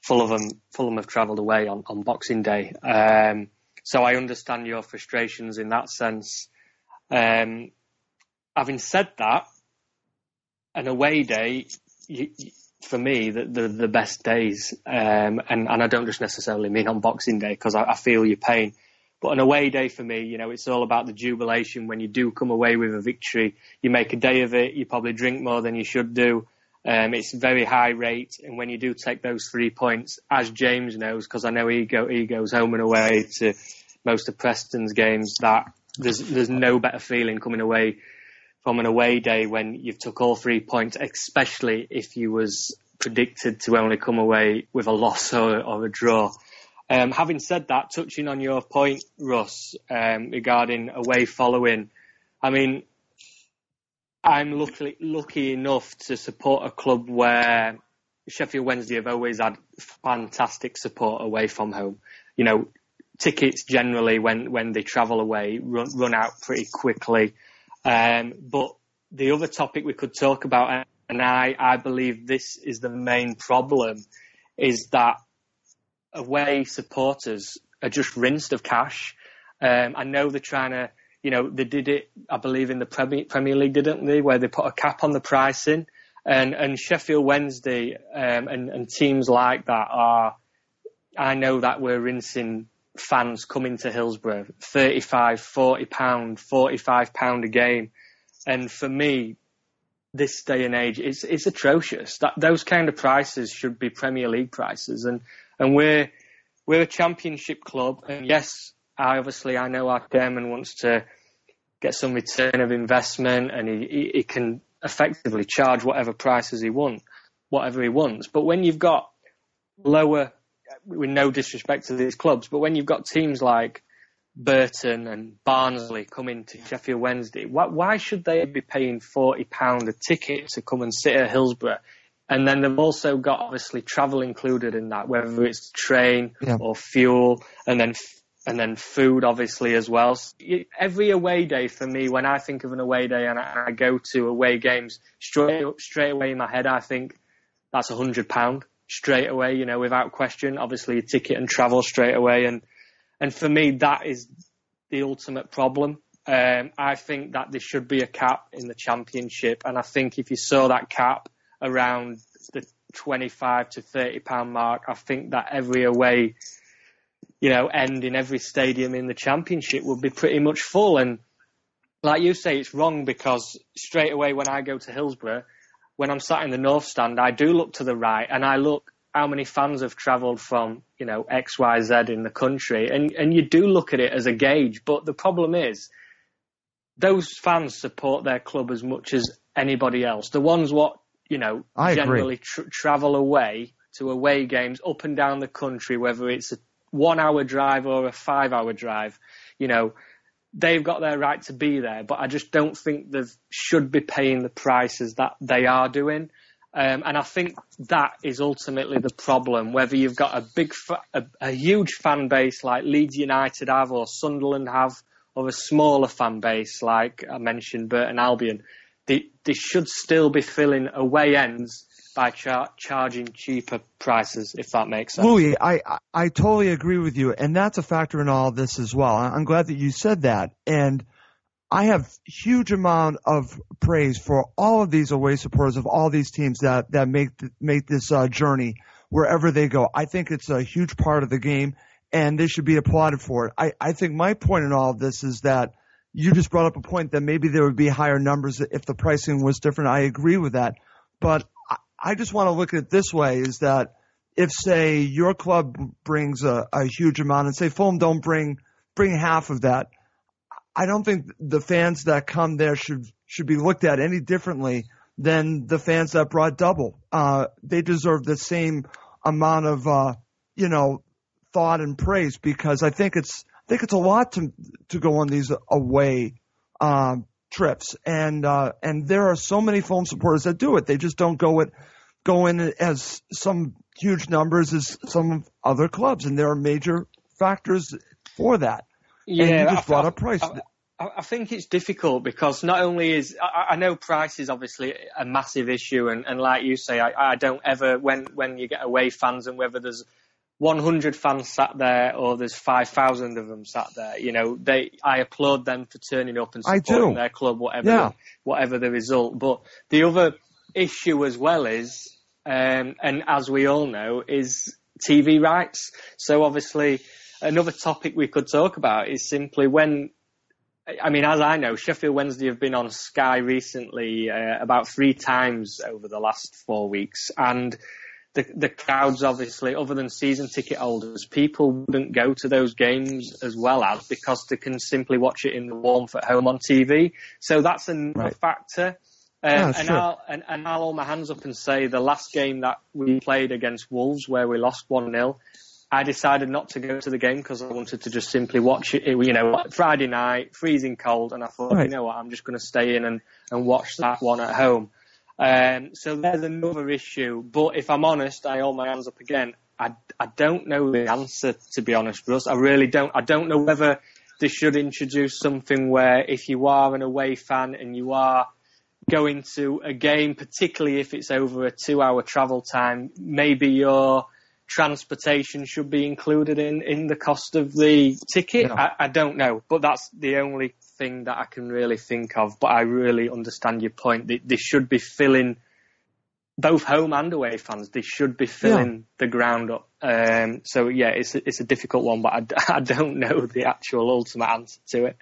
Fulham Fulham have travelled away on, on Boxing Day. Um, so I understand your frustrations in that sense. Um, having said that, an away day, you, for me, the, the, the best days, um, and, and I don't just necessarily mean on Boxing Day because I, I feel your pain, but an away day for me, you know, it's all about the jubilation when you do come away with a victory. You make a day of it. You probably drink more than you should do. Um, it's very high rate, and when you do take those three points, as James knows, because I know he go he goes home and away to most of Preston's games, that there's there's no better feeling coming away from an away day when you've took all three points, especially if you was predicted to only come away with a loss or, or a draw. Um, having said that, touching on your point, Russ, um, regarding away following, I mean, I'm lucky, lucky enough to support a club where Sheffield Wednesday have always had fantastic support away from home. You know, tickets generally when, when they travel away run, run out pretty quickly. Um, but the other topic we could talk about, and I, I believe this is the main problem, is that away supporters are just rinsed of cash. Um, I know they're trying to you know, they did it, I believe, in the Premier, Premier League, didn't they? Where they put a cap on the pricing. And, and Sheffield Wednesday um, and, and teams like that are, I know that we're rinsing fans coming to Hillsborough, 35, 40 pound, 45 pound a game. And for me, this day and age, it's, it's atrocious. That, those kind of prices should be Premier League prices. And, and we're, we're a championship club. And yes, I obviously I know our chairman wants to get some return of investment, and he, he, he can effectively charge whatever prices he wants, whatever he wants. But when you've got lower, with no disrespect to these clubs, but when you've got teams like Burton and Barnsley coming to Sheffield Wednesday, why, why should they be paying forty pound a ticket to come and sit at Hillsborough? And then they've also got obviously travel included in that, whether it's train yeah. or fuel, and then and then food obviously as well. Every away day for me, when I think of an away day and I go to away games, straight straight away in my head, I think that's a hundred pound straight away, you know, without question. Obviously, a ticket and travel straight away, and and for me, that is the ultimate problem. Um, I think that there should be a cap in the championship, and I think if you saw that cap around the 25 to 30 pound mark, I think that every away you know, end in every stadium in the championship would be pretty much full. And like you say, it's wrong because straight away when I go to Hillsborough, when I'm sat in the north stand, I do look to the right and I look, how many fans have travelled from, you know, X, Y, Z in the country, and and you do look at it as a gauge. But the problem is, those fans support their club as much as anybody else. The ones what you know I generally tr- travel away to away games up and down the country, whether it's a one hour drive or a five hour drive, you know, they've got their right to be there, but I just don't think they should be paying the prices that they are doing. Um, and I think that is ultimately the problem. Whether you've got a big, fa- a, a, huge fan base like Leeds United have, or Sunderland have, or a smaller fan base like I mentioned Burton Albion, they they should still be filling away ends by char- charging cheaper prices, if that makes sense. Louis, I, I, totally agree with you, and that's a factor in all this as well. I'm glad that you said that, and I have huge amount of praise for all of these away supporters of all these teams that that make make this uh, journey wherever they go. I think it's a huge part of the game, and they should be applauded for it. I, I think my point in all of this is that you just brought up a point that maybe there would be higher numbers if the pricing was different. I agree with that, but I just want to look at it this way: is that if say your club brings a, a huge amount, and say Fulham don't bring bring half of that I don't think the fans that come there should should be looked at any differently than the fans that brought double. Uh, they deserve the same amount of uh, you know thought and praise because I think it's I think it's a lot to to go on these away um, trips and uh, and there are so many Fulham supporters that do it. They just don't go it go in as some huge numbers as some other clubs, and there are major factors for that. Yeah, and you just I, brought I, up price. I, I think it's difficult because not only is I, I know price is obviously a massive issue, and, and like you say, I, I don't ever when when you get away fans and whether there's 100 fans sat there or there's 5,000 of them sat there. You know, they I applaud them for turning up and supporting their club, whatever Yeah. the, whatever the result. But the other issue as well is, um, and as we all know, is TV rights. So obviously, another topic we could talk about is simply when. I mean, as I know, Sheffield Wednesday have been on Sky recently uh, about three times over the last four weeks, and the the crowds obviously, other than season ticket holders, people wouldn't go to those games as well as because they can simply watch it in the warmth at home on TV. So that's another Right. factor. Yeah, and, sure. I'll, and, and I'll hold my hands up and say the last game that we played against Wolves, where we lost 1 0, I decided not to go to the game because I wanted to just simply watch it. You know, Friday night, freezing cold, and I thought, Right. you know what, I'm just going to stay in and, and watch that one at home. Um, so there's another issue. But if I'm honest, I hold my hands up again. I, I don't know the answer, to be honest, Russ. I really don't. I don't know whether they should introduce something where if you are an away fan and you are going to a game, particularly if it's over a two hour travel time, maybe your transportation should be included in, in the cost of the ticket. I, I don't know, but that's the only thing that I can really think of. But I really understand your point. They, they should be filling both home and away fans. They should be filling the ground up. Um, so yeah, it's a, it's a difficult one, but I, I don't know the actual ultimate answer to it.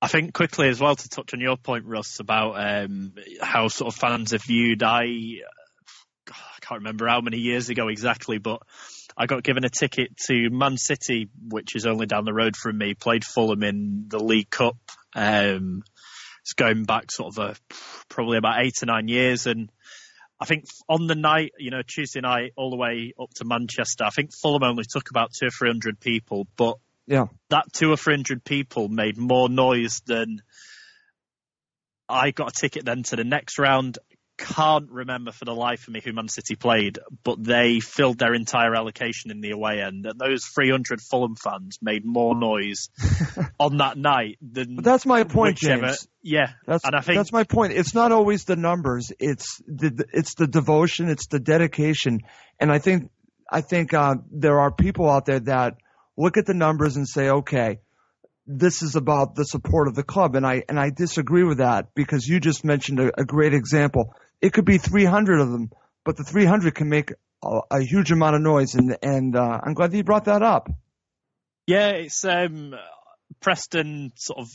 I think quickly as well to touch on your point, Russ, about um, how sort of fans are viewed. I, I can't remember how many years ago exactly, but I got given a ticket to Man City, which is only down the road from me. Played Fulham in the League Cup. Um, it's going back sort of a, probably about eight to nine years, and I think on the night, you know, Tuesday night, all the way up to Manchester, I think Fulham only took about two or three hundred people, but Yeah. that two or three hundred people made more noise than I got a ticket then to the next round. Can't remember for the life of me who Man City played, but they filled their entire allocation in the away end. And those 300 Fulham fans made more noise on that night than But that's my point, whichever. James. Yeah, That's and I think that's my point. It's not always the numbers. It's the it's the devotion. It's the dedication. And I think I think uh, there are people out there that look at the numbers and say, okay, this is about the support of the club. And I and I disagree with that because you just mentioned a, a great example. It could be 300 of them, but the 300 can make a, a huge amount of noise. And and uh, I'm glad that you brought that up. Yeah, it's um, Preston sort of.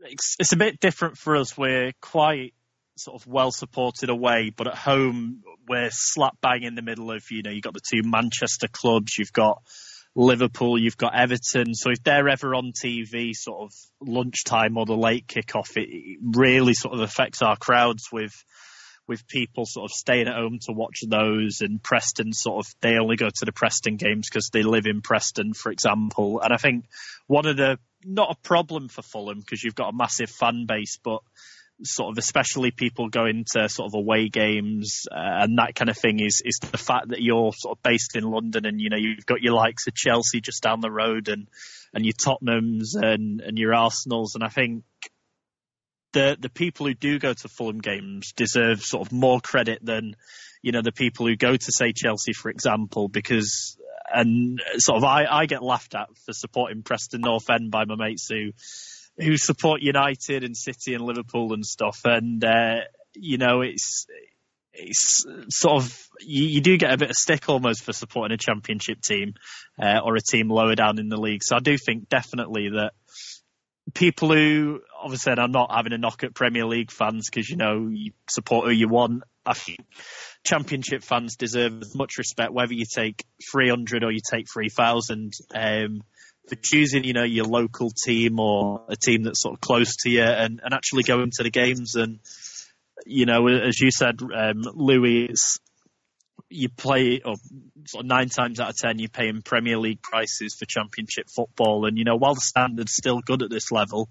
It's, it's a bit different for us. We're quite sort of well supported away, but at home we're slap bang in the middle of, you know, you've got the two Manchester clubs, you've got Liverpool, you've got Everton. So if they're ever on TV, sort of lunchtime or the late kickoff, it, it really sort of affects our crowds with with people sort of staying at home to watch those and Preston sort of they only go to the Preston games because they live in Preston, for example. And I think one of the not a problem for Fulham because you've got a massive fan base, but sort of especially people going to sort of away games uh, and that kind of thing is is the fact that you're sort of based in London and you know you've got your likes of Chelsea just down the road and and your Tottenhams and and your Arsenals and I think the the people who do go to Fulham games deserve sort of more credit than you know the people who go to say Chelsea for example because and sort of I, I get laughed at for supporting Preston North End by my mates who who support United and City and Liverpool and stuff. And uh, you know, it's it's sort of you, you, do get a bit of stick almost for supporting a championship team uh, or a team lower down in the league. So I do think definitely that people who obviously I'm not having a knock at Premier League fans because you know you support who you want. I think Championship fans deserve as much respect whether you take 300 or you take 3,000. Um, for choosing, you know, your local team or a team that's sort of close to you and, and actually going to the games. And, you know, as you said, um, Louis, you play or sort of nine times out of ten you're paying Premier League prices for Championship football, and you know while the standard's still good at this level,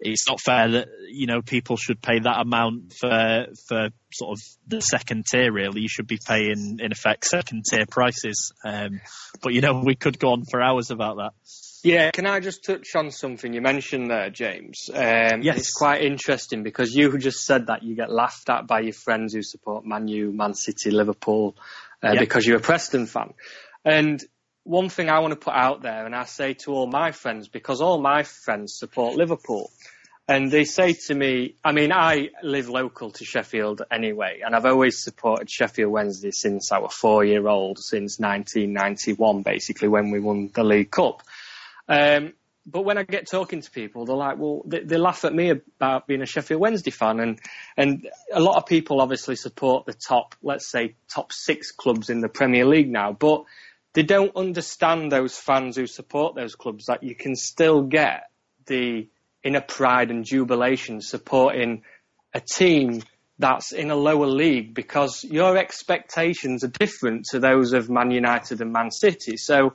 it's not fair that you know people should pay that amount for for sort of the second tier. Really, you should be paying in effect second tier prices. Um, but you know we could go on for hours about that. Yeah, can I just touch on something you mentioned there, James? Um, yes. It's quite interesting because you just said that you get laughed at by your friends who support Man U, Man City, Liverpool, uh, yep. because you're a Preston fan. And one thing I want to put out there, and I say to all my friends, because all my friends support Liverpool, and they say to me, I mean, I live local to Sheffield anyway, and I've always supported Sheffield Wednesday since I was four year old, since 1991, basically, when we won the League Cup. Um, but when I get talking to people, they're like, well, they, they, laugh at me about being a Sheffield Wednesday fan, and and a lot of people obviously support the top, let's say, top six clubs in the Premier League now, but they don't understand those fans who support those clubs that you can still get the inner pride and jubilation supporting a team that's in a lower league because your expectations are different to those of Man United and Man City. So,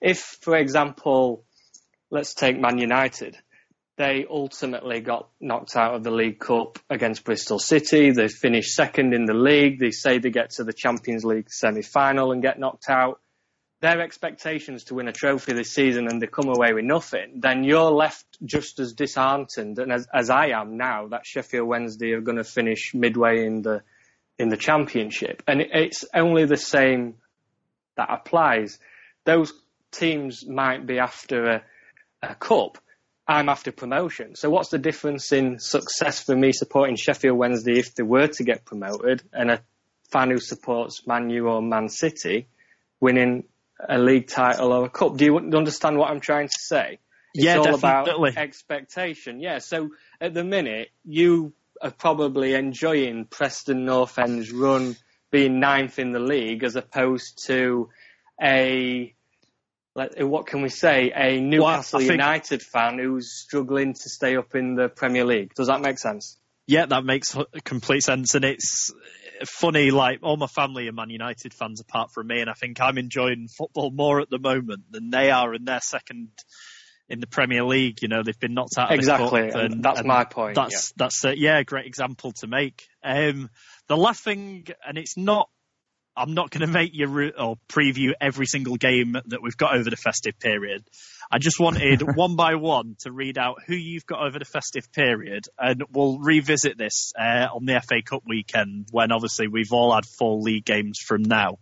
if, for example, let's take Man United. They ultimately got knocked out of the League Cup against Bristol City. They finished second in the league. They say they get to the Champions League semi-final and get knocked out. Their expectations to win a trophy this season and they come away with nothing, then you're left just as disheartened and as, as I am now that Sheffield Wednesday are going to finish midway in the in the championship. And it's only the same that applies. Those teams might be after a a cup, I'm after promotion. So what's the difference in success for me supporting Sheffield Wednesday if they were to get promoted and a fan who supports Man U or Man City winning a league title or a cup? Do you understand what I'm trying to say? It's yeah, all definitely. about expectation. Yeah. So at the minute, you are probably enjoying Preston North End's run being ninth in the league as opposed to a what can we say? A Newcastle well, United fan who's struggling to stay up in the Premier League. Does that make sense? Yeah, that makes complete sense, and it's funny. Like all my family are Man United fans, apart from me, and I think I'm enjoying football more at the moment than they are, in they're second in the Premier League. You know, they've been knocked out. Exactly, and, that's and my point. That's yeah. that's a, yeah, great example to make. Um, the laughing, and it's not I'm not going to make you re- or preview every single game that we've got over the festive period. I just wanted one by one to read out who you've got over the festive period, and we'll revisit this uh, on the FA Cup weekend when obviously we've all had four league games from now.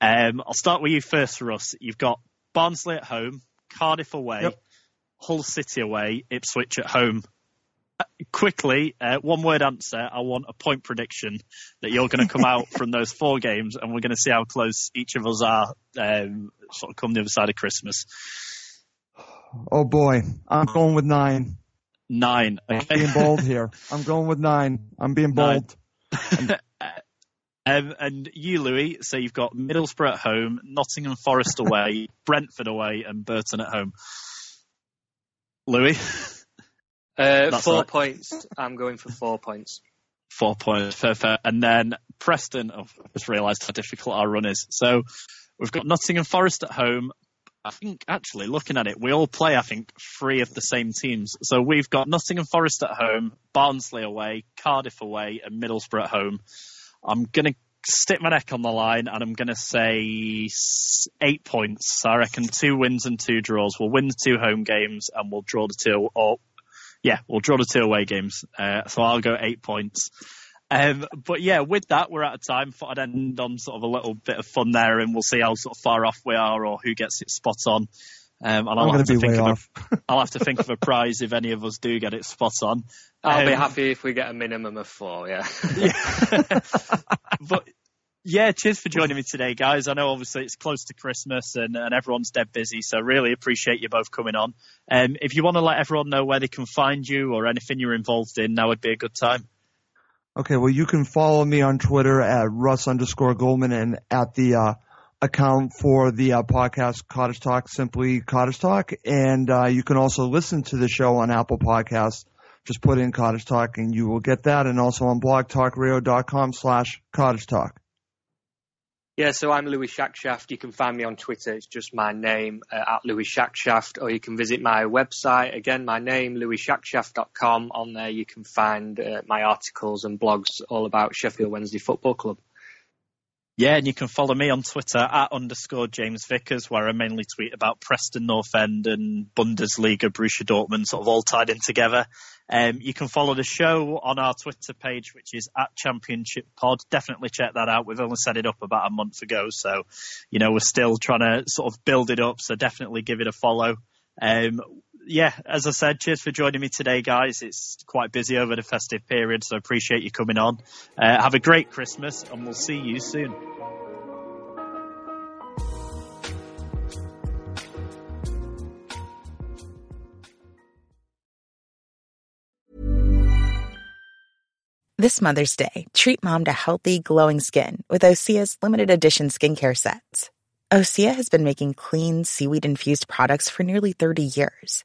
Um, I'll start with you first, Russ. You've got Barnsley at home, Cardiff away, yep. Hull City away, Ipswich at home, quickly, uh, one word answer. I want a point prediction that you're going to come out from those four games, and we're going to see how close each of us are, um, sort of come the other side of Christmas. Oh boy, I'm going with nine. Nine. Okay. I'm being bold here. I'm going with nine. I'm being bold. Um, and you, Louis, so you've got Middlesbrough at home, Nottingham Forest away, Brentford away, and Burton at home. Louis? Uh, four right. points. I'm going for four points. Four points, perfect. And then Preston, oh, I just realised how difficult our run is. So we've got Nottingham Forest at home. I think actually looking at it, we all play, I think, three of the same teams. So we've got Nottingham Forest at home, Barnsley away, Cardiff away, and Middlesbrough at home. I'm going to stick my neck on the line and I'm going to say eight points. I reckon two wins and two draws. We'll win the two home games and we'll draw the two, or yeah, we'll draw the two away games. Uh, so I'll go eight points. Um, but yeah, with that, we're out of time. Thought I'd end on sort of a little bit of fun there, and we'll see how sort of far off we are or who gets it spot on. Um, and I'll have, to think of a, I'll have to think of a prize if any of us do get it spot on. I'll um, be happy if we get a minimum of four. Yeah. yeah. but yeah, cheers for joining me today, guys. I know obviously it's close to Christmas and, and everyone's dead busy, so really appreciate you both coming on. Um, if you want to let everyone know where they can find you or anything you're involved in, now would be a good time. Okay, well, you can follow me on Twitter at Russ underscore Goldman and at the uh, account for the uh, podcast Cottage Talk, simply Cottage Talk. And uh, you can also listen to the show on Apple Podcasts. Just put in Cottage Talk and you will get that. And also on blogtalkradio.com slash Cottage Talk. Yeah, so I'm Louis Shackshaft. You can find me on Twitter. It's just my name uh, at Louis Shackshaft, or you can visit my website. Again, my name, louisshackshaft.com. On there, you can find uh, my articles and blogs all about Sheffield Wednesday Football Club. Yeah, and you can follow me on Twitter at underscore James Vickers, where I mainly tweet about Preston North End and Bundesliga, Borussia Dortmund, sort of all tied in together. Um, you can follow the show on our Twitter page, which is at Championship Pod. Definitely check that out. We've only set it up about a month ago, so you know we're still trying to sort of build it up. So definitely give it a follow. Um, yeah, as I said, cheers for joining me today, guys. It's quite busy over the festive period, so I appreciate you coming on. Uh, have a great Christmas, and we'll see you soon. This Mother's Day, treat mom to healthy, glowing skin with Osea's limited edition skincare sets. Osea has been making clean, seaweed infused products for nearly 30 years